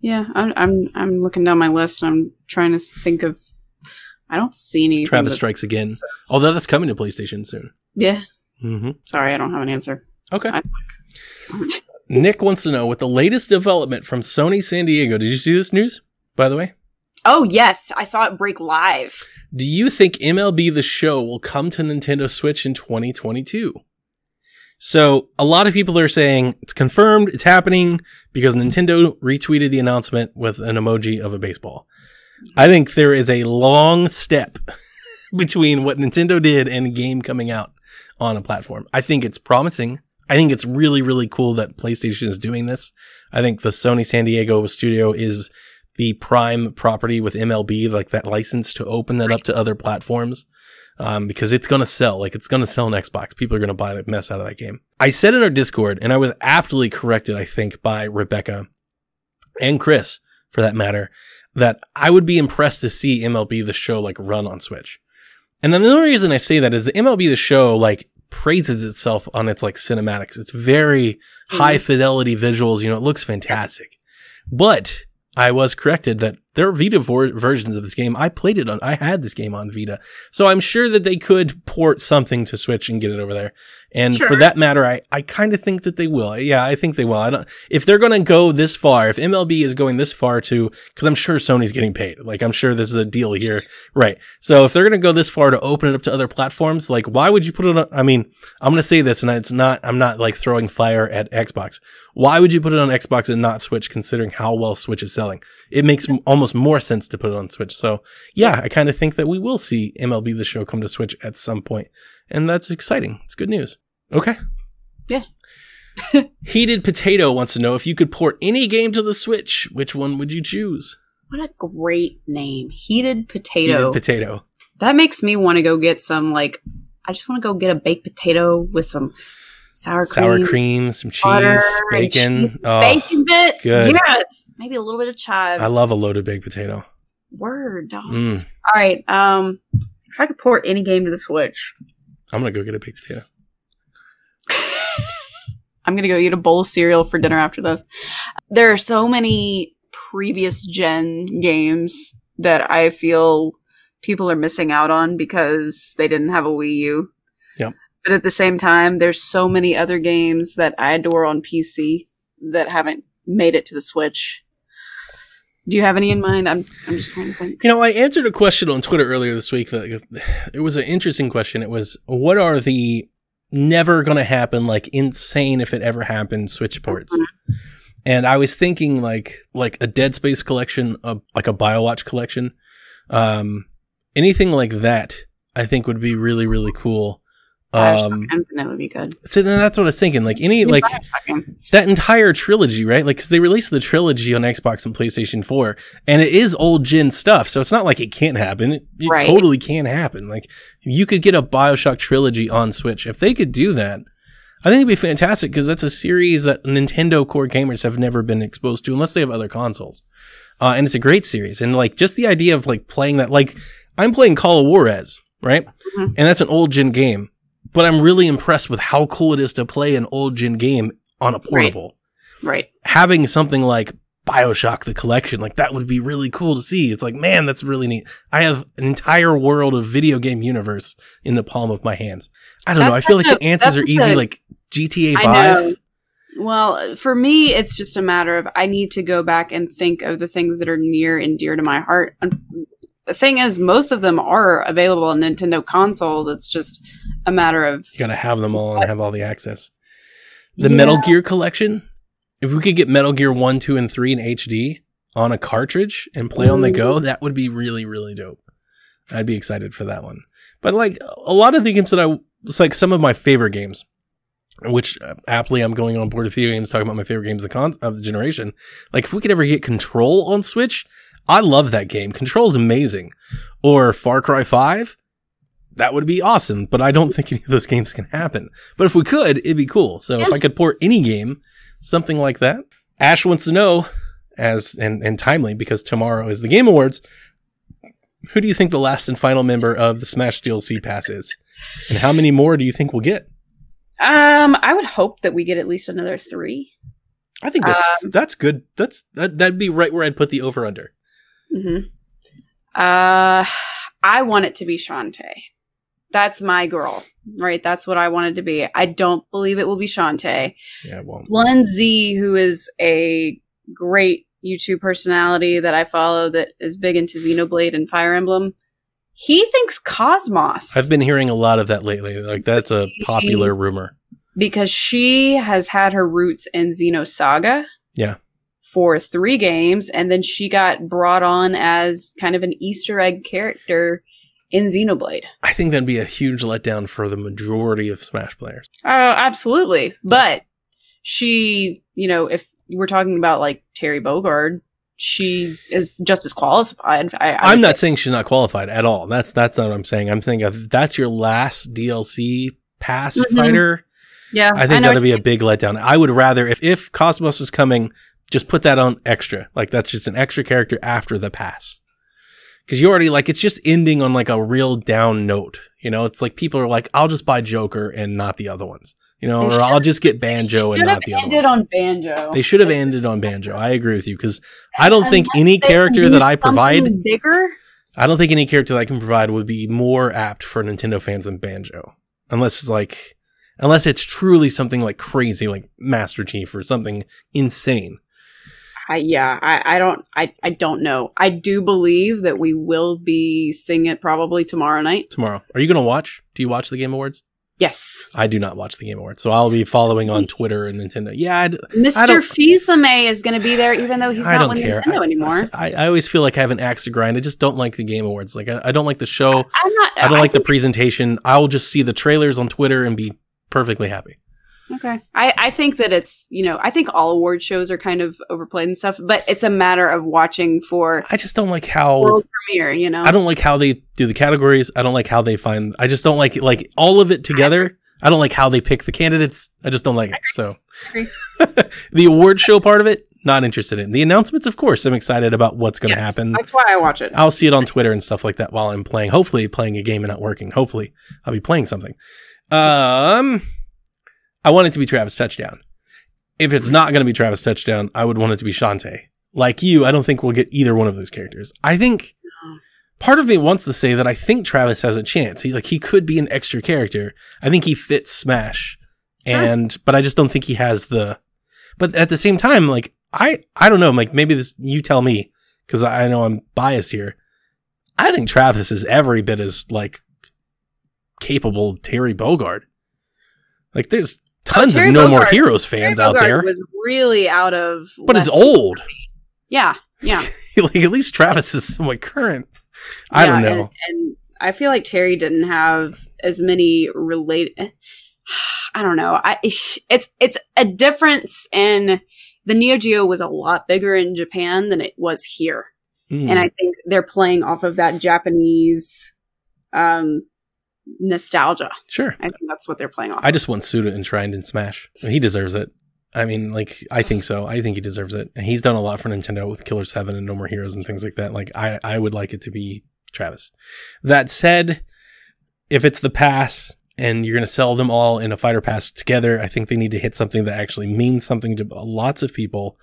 yeah, I'm, I'm I'm looking down my list. and I'm trying to think of. I don't see any. Travis Strikes Again. Although that's coming to PlayStation soon. Yeah. hmm Sorry, I don't have an answer. Okay. Nick wants to know what the latest development from Sony San Diego. Did you see this news, by the way? Oh yes, I saw it break live. Do you think MLB The Show will come to Nintendo Switch in 2022? So a lot of people are saying it's confirmed, it's happening because Nintendo retweeted the announcement with an emoji of a baseball. I think there is a long step between what Nintendo did and a game coming out on a platform. I think it's promising. I think it's really, really cool that PlayStation is doing this. I think the Sony San Diego studio is the prime property with MLB, like that license to open that up to other platforms. Um, because it's gonna sell, like it's gonna sell on Xbox. People are gonna buy the mess out of that game. I said in our Discord, and I was aptly corrected, I think, by Rebecca and Chris, for that matter, that I would be impressed to see MLB the show like run on Switch. And then the only reason I say that is the MLB the show like praises itself on its like cinematics. It's very high mm-hmm. fidelity visuals. You know, it looks fantastic. But I was corrected that there are Vita vor- versions of this game. I played it on, I had this game on Vita. So I'm sure that they could port something to Switch and get it over there. And Sure. for that matter, I, I kind of think that they will. Yeah, I think they will. I don't, if they're going to go this far, if MLB is going this far to, cause I'm sure Sony's getting paid. Like I'm sure this is a deal here. Right. So if they're going to go this far to open it up to other platforms, like why would you put it on? I mean, I'm going to say this and it's not, I'm not like throwing fire at Xbox. Why would you put it on Xbox and not Switch considering how well Switch is selling? It makes m- almost more sense to put it on Switch. So yeah, I kind of think that we will see MLB the show come to Switch at some point, and that's exciting. It's good news. Okay. Yeah. Heated Potato wants to know if you could port any game to the Switch, which one would you choose? What a great name. Heated potato. Heated Potato. that makes me want to go get some, like, I just want to go get a baked potato with some sour cream. Sour cream, some cheese, butter, bacon. cheese, Oh, bacon bits. good. Yes. Maybe a little bit of chives. I love a loaded baked potato. Word. dog. Mm, All right. Um, if I could port any game to the Switch, I'm gonna go get a baked potato. I'm gonna go eat a bowl of cereal for dinner after this. There are so many previous gen games that I feel people are missing out on because they didn't have a Wii U. But at the same time, there's so many other games that I adore on PC that haven't made it to the Switch. Do you have any in mind? I'm I'm just trying to think. You know, I answered a question on Twitter earlier this week. That it was an interesting question. It was, what are the never going to happen, like insane if it ever happened, Switch ports? And I was thinking like like a Dead Space collection, a, like a Bioshock collection, um, anything like that. I think would be really really cool. Um, that would be good. so then that's what I was thinking. Like any like that entire trilogy, right? Like cause they released the trilogy on Xbox and PlayStation 4, and it is old gen stuff. So it's not like it can't happen. It, it Right. totally can happen. Like, you could get a Bioshock trilogy on Switch. If they could do that, I think it'd be fantastic because that's a series that Nintendo core gamers have never been exposed to unless they have other consoles. Uh, and it's a great series. And like, just the idea of like playing that, like, I'm playing Call of War Juarez, right? Mhm. And that's an old gen game. But I'm really impressed with how cool it is to play an old gen game on a portable Right. having something like Bioshock the collection, like that would be really cool to see. It's like, man, that's really neat. I have an entire world of video game universe in the palm of my hands. I don't know. I feel like such the answers are easy, a- like GTA 5. Well, for me, it's just a matter of I need to go back and think of the things that are near and dear to my heart. The thing is, most of them are available on Nintendo consoles. It's just a matter of You gotta have them all and have all the access. The Yeah. Metal Gear collection, if we could get Metal Gear 1, 2, and 3 in HD on a cartridge and play on the go, that would be really, really dope. I'd be excited for that one. But like a lot of the games that I, it's like some of my favorite games, which uh, aptly I'm going on board with video games talking about my favorite games of the, con- of the generation. Like if we could ever get Control on Switch, I love that game. Control's amazing. Or Far Cry 5, that would be awesome, but I don't think any of those games can happen. But if we could, it'd be cool. So if I could port any game, something like that. Ash wants to know, as and, and timely because tomorrow is the Game Awards. Who do you think the last and final member of the Smash DLC pass is, and how many more do you think we'll get? um. I would hope that we get at least another three. I think that's that's good. That's that that'd be right where I'd put the over under. Hmm Uh, I want it to be Shantae. That's my girl, right? That's what I want it to be. I don't believe it will be Shantae. Yeah, well, Lun Z, who is a great YouTube personality that I follow that is big into Xenoblade and Fire Emblem, he thinks KOS-MOS I've been hearing a lot of that lately. Like that's a popular rumor. because she has had her roots in Xenosaga. Yeah. For three games, and then she got brought on as kind of an Easter egg character in Xenoblade. I think that'd be a huge letdown for the majority of Smash players. Oh, absolutely. But she, you know, if we're talking about like Terry Bogard, she is just as qualified. I, I'm not say. saying she's not qualified at all. That's that's not what I'm saying. I'm saying if that's your last DLC pass Mhm. fighter, Yeah, I think that'd be a big letdown. I would rather if if KOS-MOS is coming, just put that on extra. Like that's just an extra character after the pass. because you already like it's just ending on like a real down note. You know, it's like people are like, I'll just buy Joker and not the other ones. You know, They or I'll just get Banjo and not the other ended ones. on banjo. they should have ended on Banjo. I agree with you because I don't think any character that I provide, bigger. I don't think any character that I can provide would be more apt for Nintendo fans than Banjo, unless it's like, unless it's truly something like crazy, like Master Chief or something insane. I, yeah, I, I don't, I, I don't know. I do believe that we will be seeing it probably tomorrow night. Tomorrow, are you going to watch? Do you watch the Game Awards? Yes, I do not watch the Game Awards, so I'll be following on Twitter and Nintendo. Yeah, I, d- Mr. Fils-Aimé is going to be there, even though he's I not with care. Nintendo I- anymore. I, I always feel like I have an axe to grind. I just don't like the Game Awards. Like I, I don't like the show. I'm not. I don't like the presentation. I'll just see the trailers on Twitter and be perfectly happy. Okay, I, I think that it's you know I think all award shows are kind of overplayed and stuff, but it's a matter of watching for I just don't like how world premiere. You know, I don't like how they do the categories. I don't like how they find. I just don't like like all of it together. I don't like how they pick the candidates. I just don't like it. So the award show part of it, not interested in. The announcements, of course, I'm excited about what's going to Yes, happen. That's why I watch it. I'll see it on Twitter and stuff like that while I'm playing. Hopefully, playing a game and not working. Hopefully, I'll be playing something. Um, I want it to be Travis Touchdown. If it's not going to be Travis Touchdown, I would want it to be Shantae. Like you, I don't think we'll get either one of those characters. I think part of me wants to say that I think Travis has a chance. He like he could be an extra character. I think he fits Smash, Sure. and but I just don't think he has the. But at the same time, like I I don't know. Like maybe this you tell me because I know I'm biased here. I think Travis is every bit as like capable Terry Bogard. Like there's tons Terry of No More Heroes fans out there, was really out of, but it's old. Yeah, yeah. like at least Travis is somewhat current. I Yeah, don't know. And, and I feel like Terry didn't have as many relate. I don't know. I it's it's a difference in the Neo Geo was a lot bigger in Japan than it was here, Hmm. and I think they're playing off of that Japanese um nostalgia. sure. I think that's what they're playing off. I just want Suda enshrined in Smash. He deserves it. I mean, like, I think so. I think he deserves it. And he's done a lot for Nintendo with Killer 7 and No More Heroes and things like that. Like, I, I would like it to be Travis. That said, if it's the pass and you're going to sell them all in a fighter pass together, I think they need to hit something that actually means something to lots of people.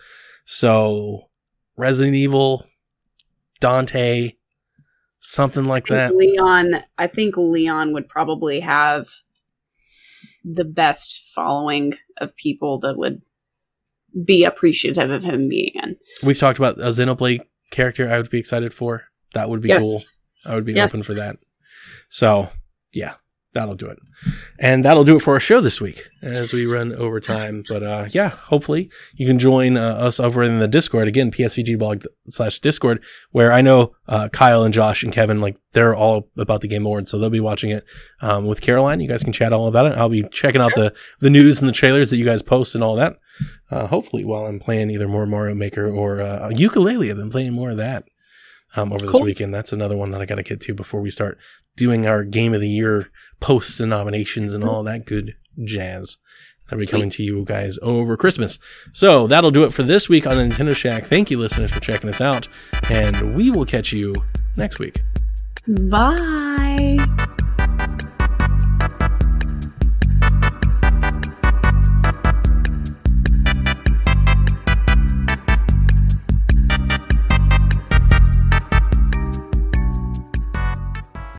So, Resident Evil, Dante, something like that. Leon, I think Leon would probably have the best following of people that would be appreciative of him being in. We've talked about a Xenoblade character I would be excited for. That would be Yes. cool. I would be Yes. open for that. So, yeah, that'll do it. And that'll do it for our show this week as we run over time. But uh, yeah, hopefully you can join uh, us over in the Discord again, PSVG blog slash Discord, where I know uh, Kyle and Josh and Kevin, like they're all about the Game Awards, so they'll be watching it um, with Caroline. You guys can chat all about it. I'll be checking out the the news and the trailers that you guys post and all that. Uh, hopefully, while I'm playing either more Mario Maker or uh, Yooka-Laylee, I've been playing more of that um, over this weekend. That's another one that I got to get to before we start doing our Game of the Year posts and nominations and hmm. all that good jazz. That'll be coming to you guys over Christmas. So that'll do it for this week on Nintendo Shack. Thank you, listeners, for checking us out, and we will catch you next week. Bye.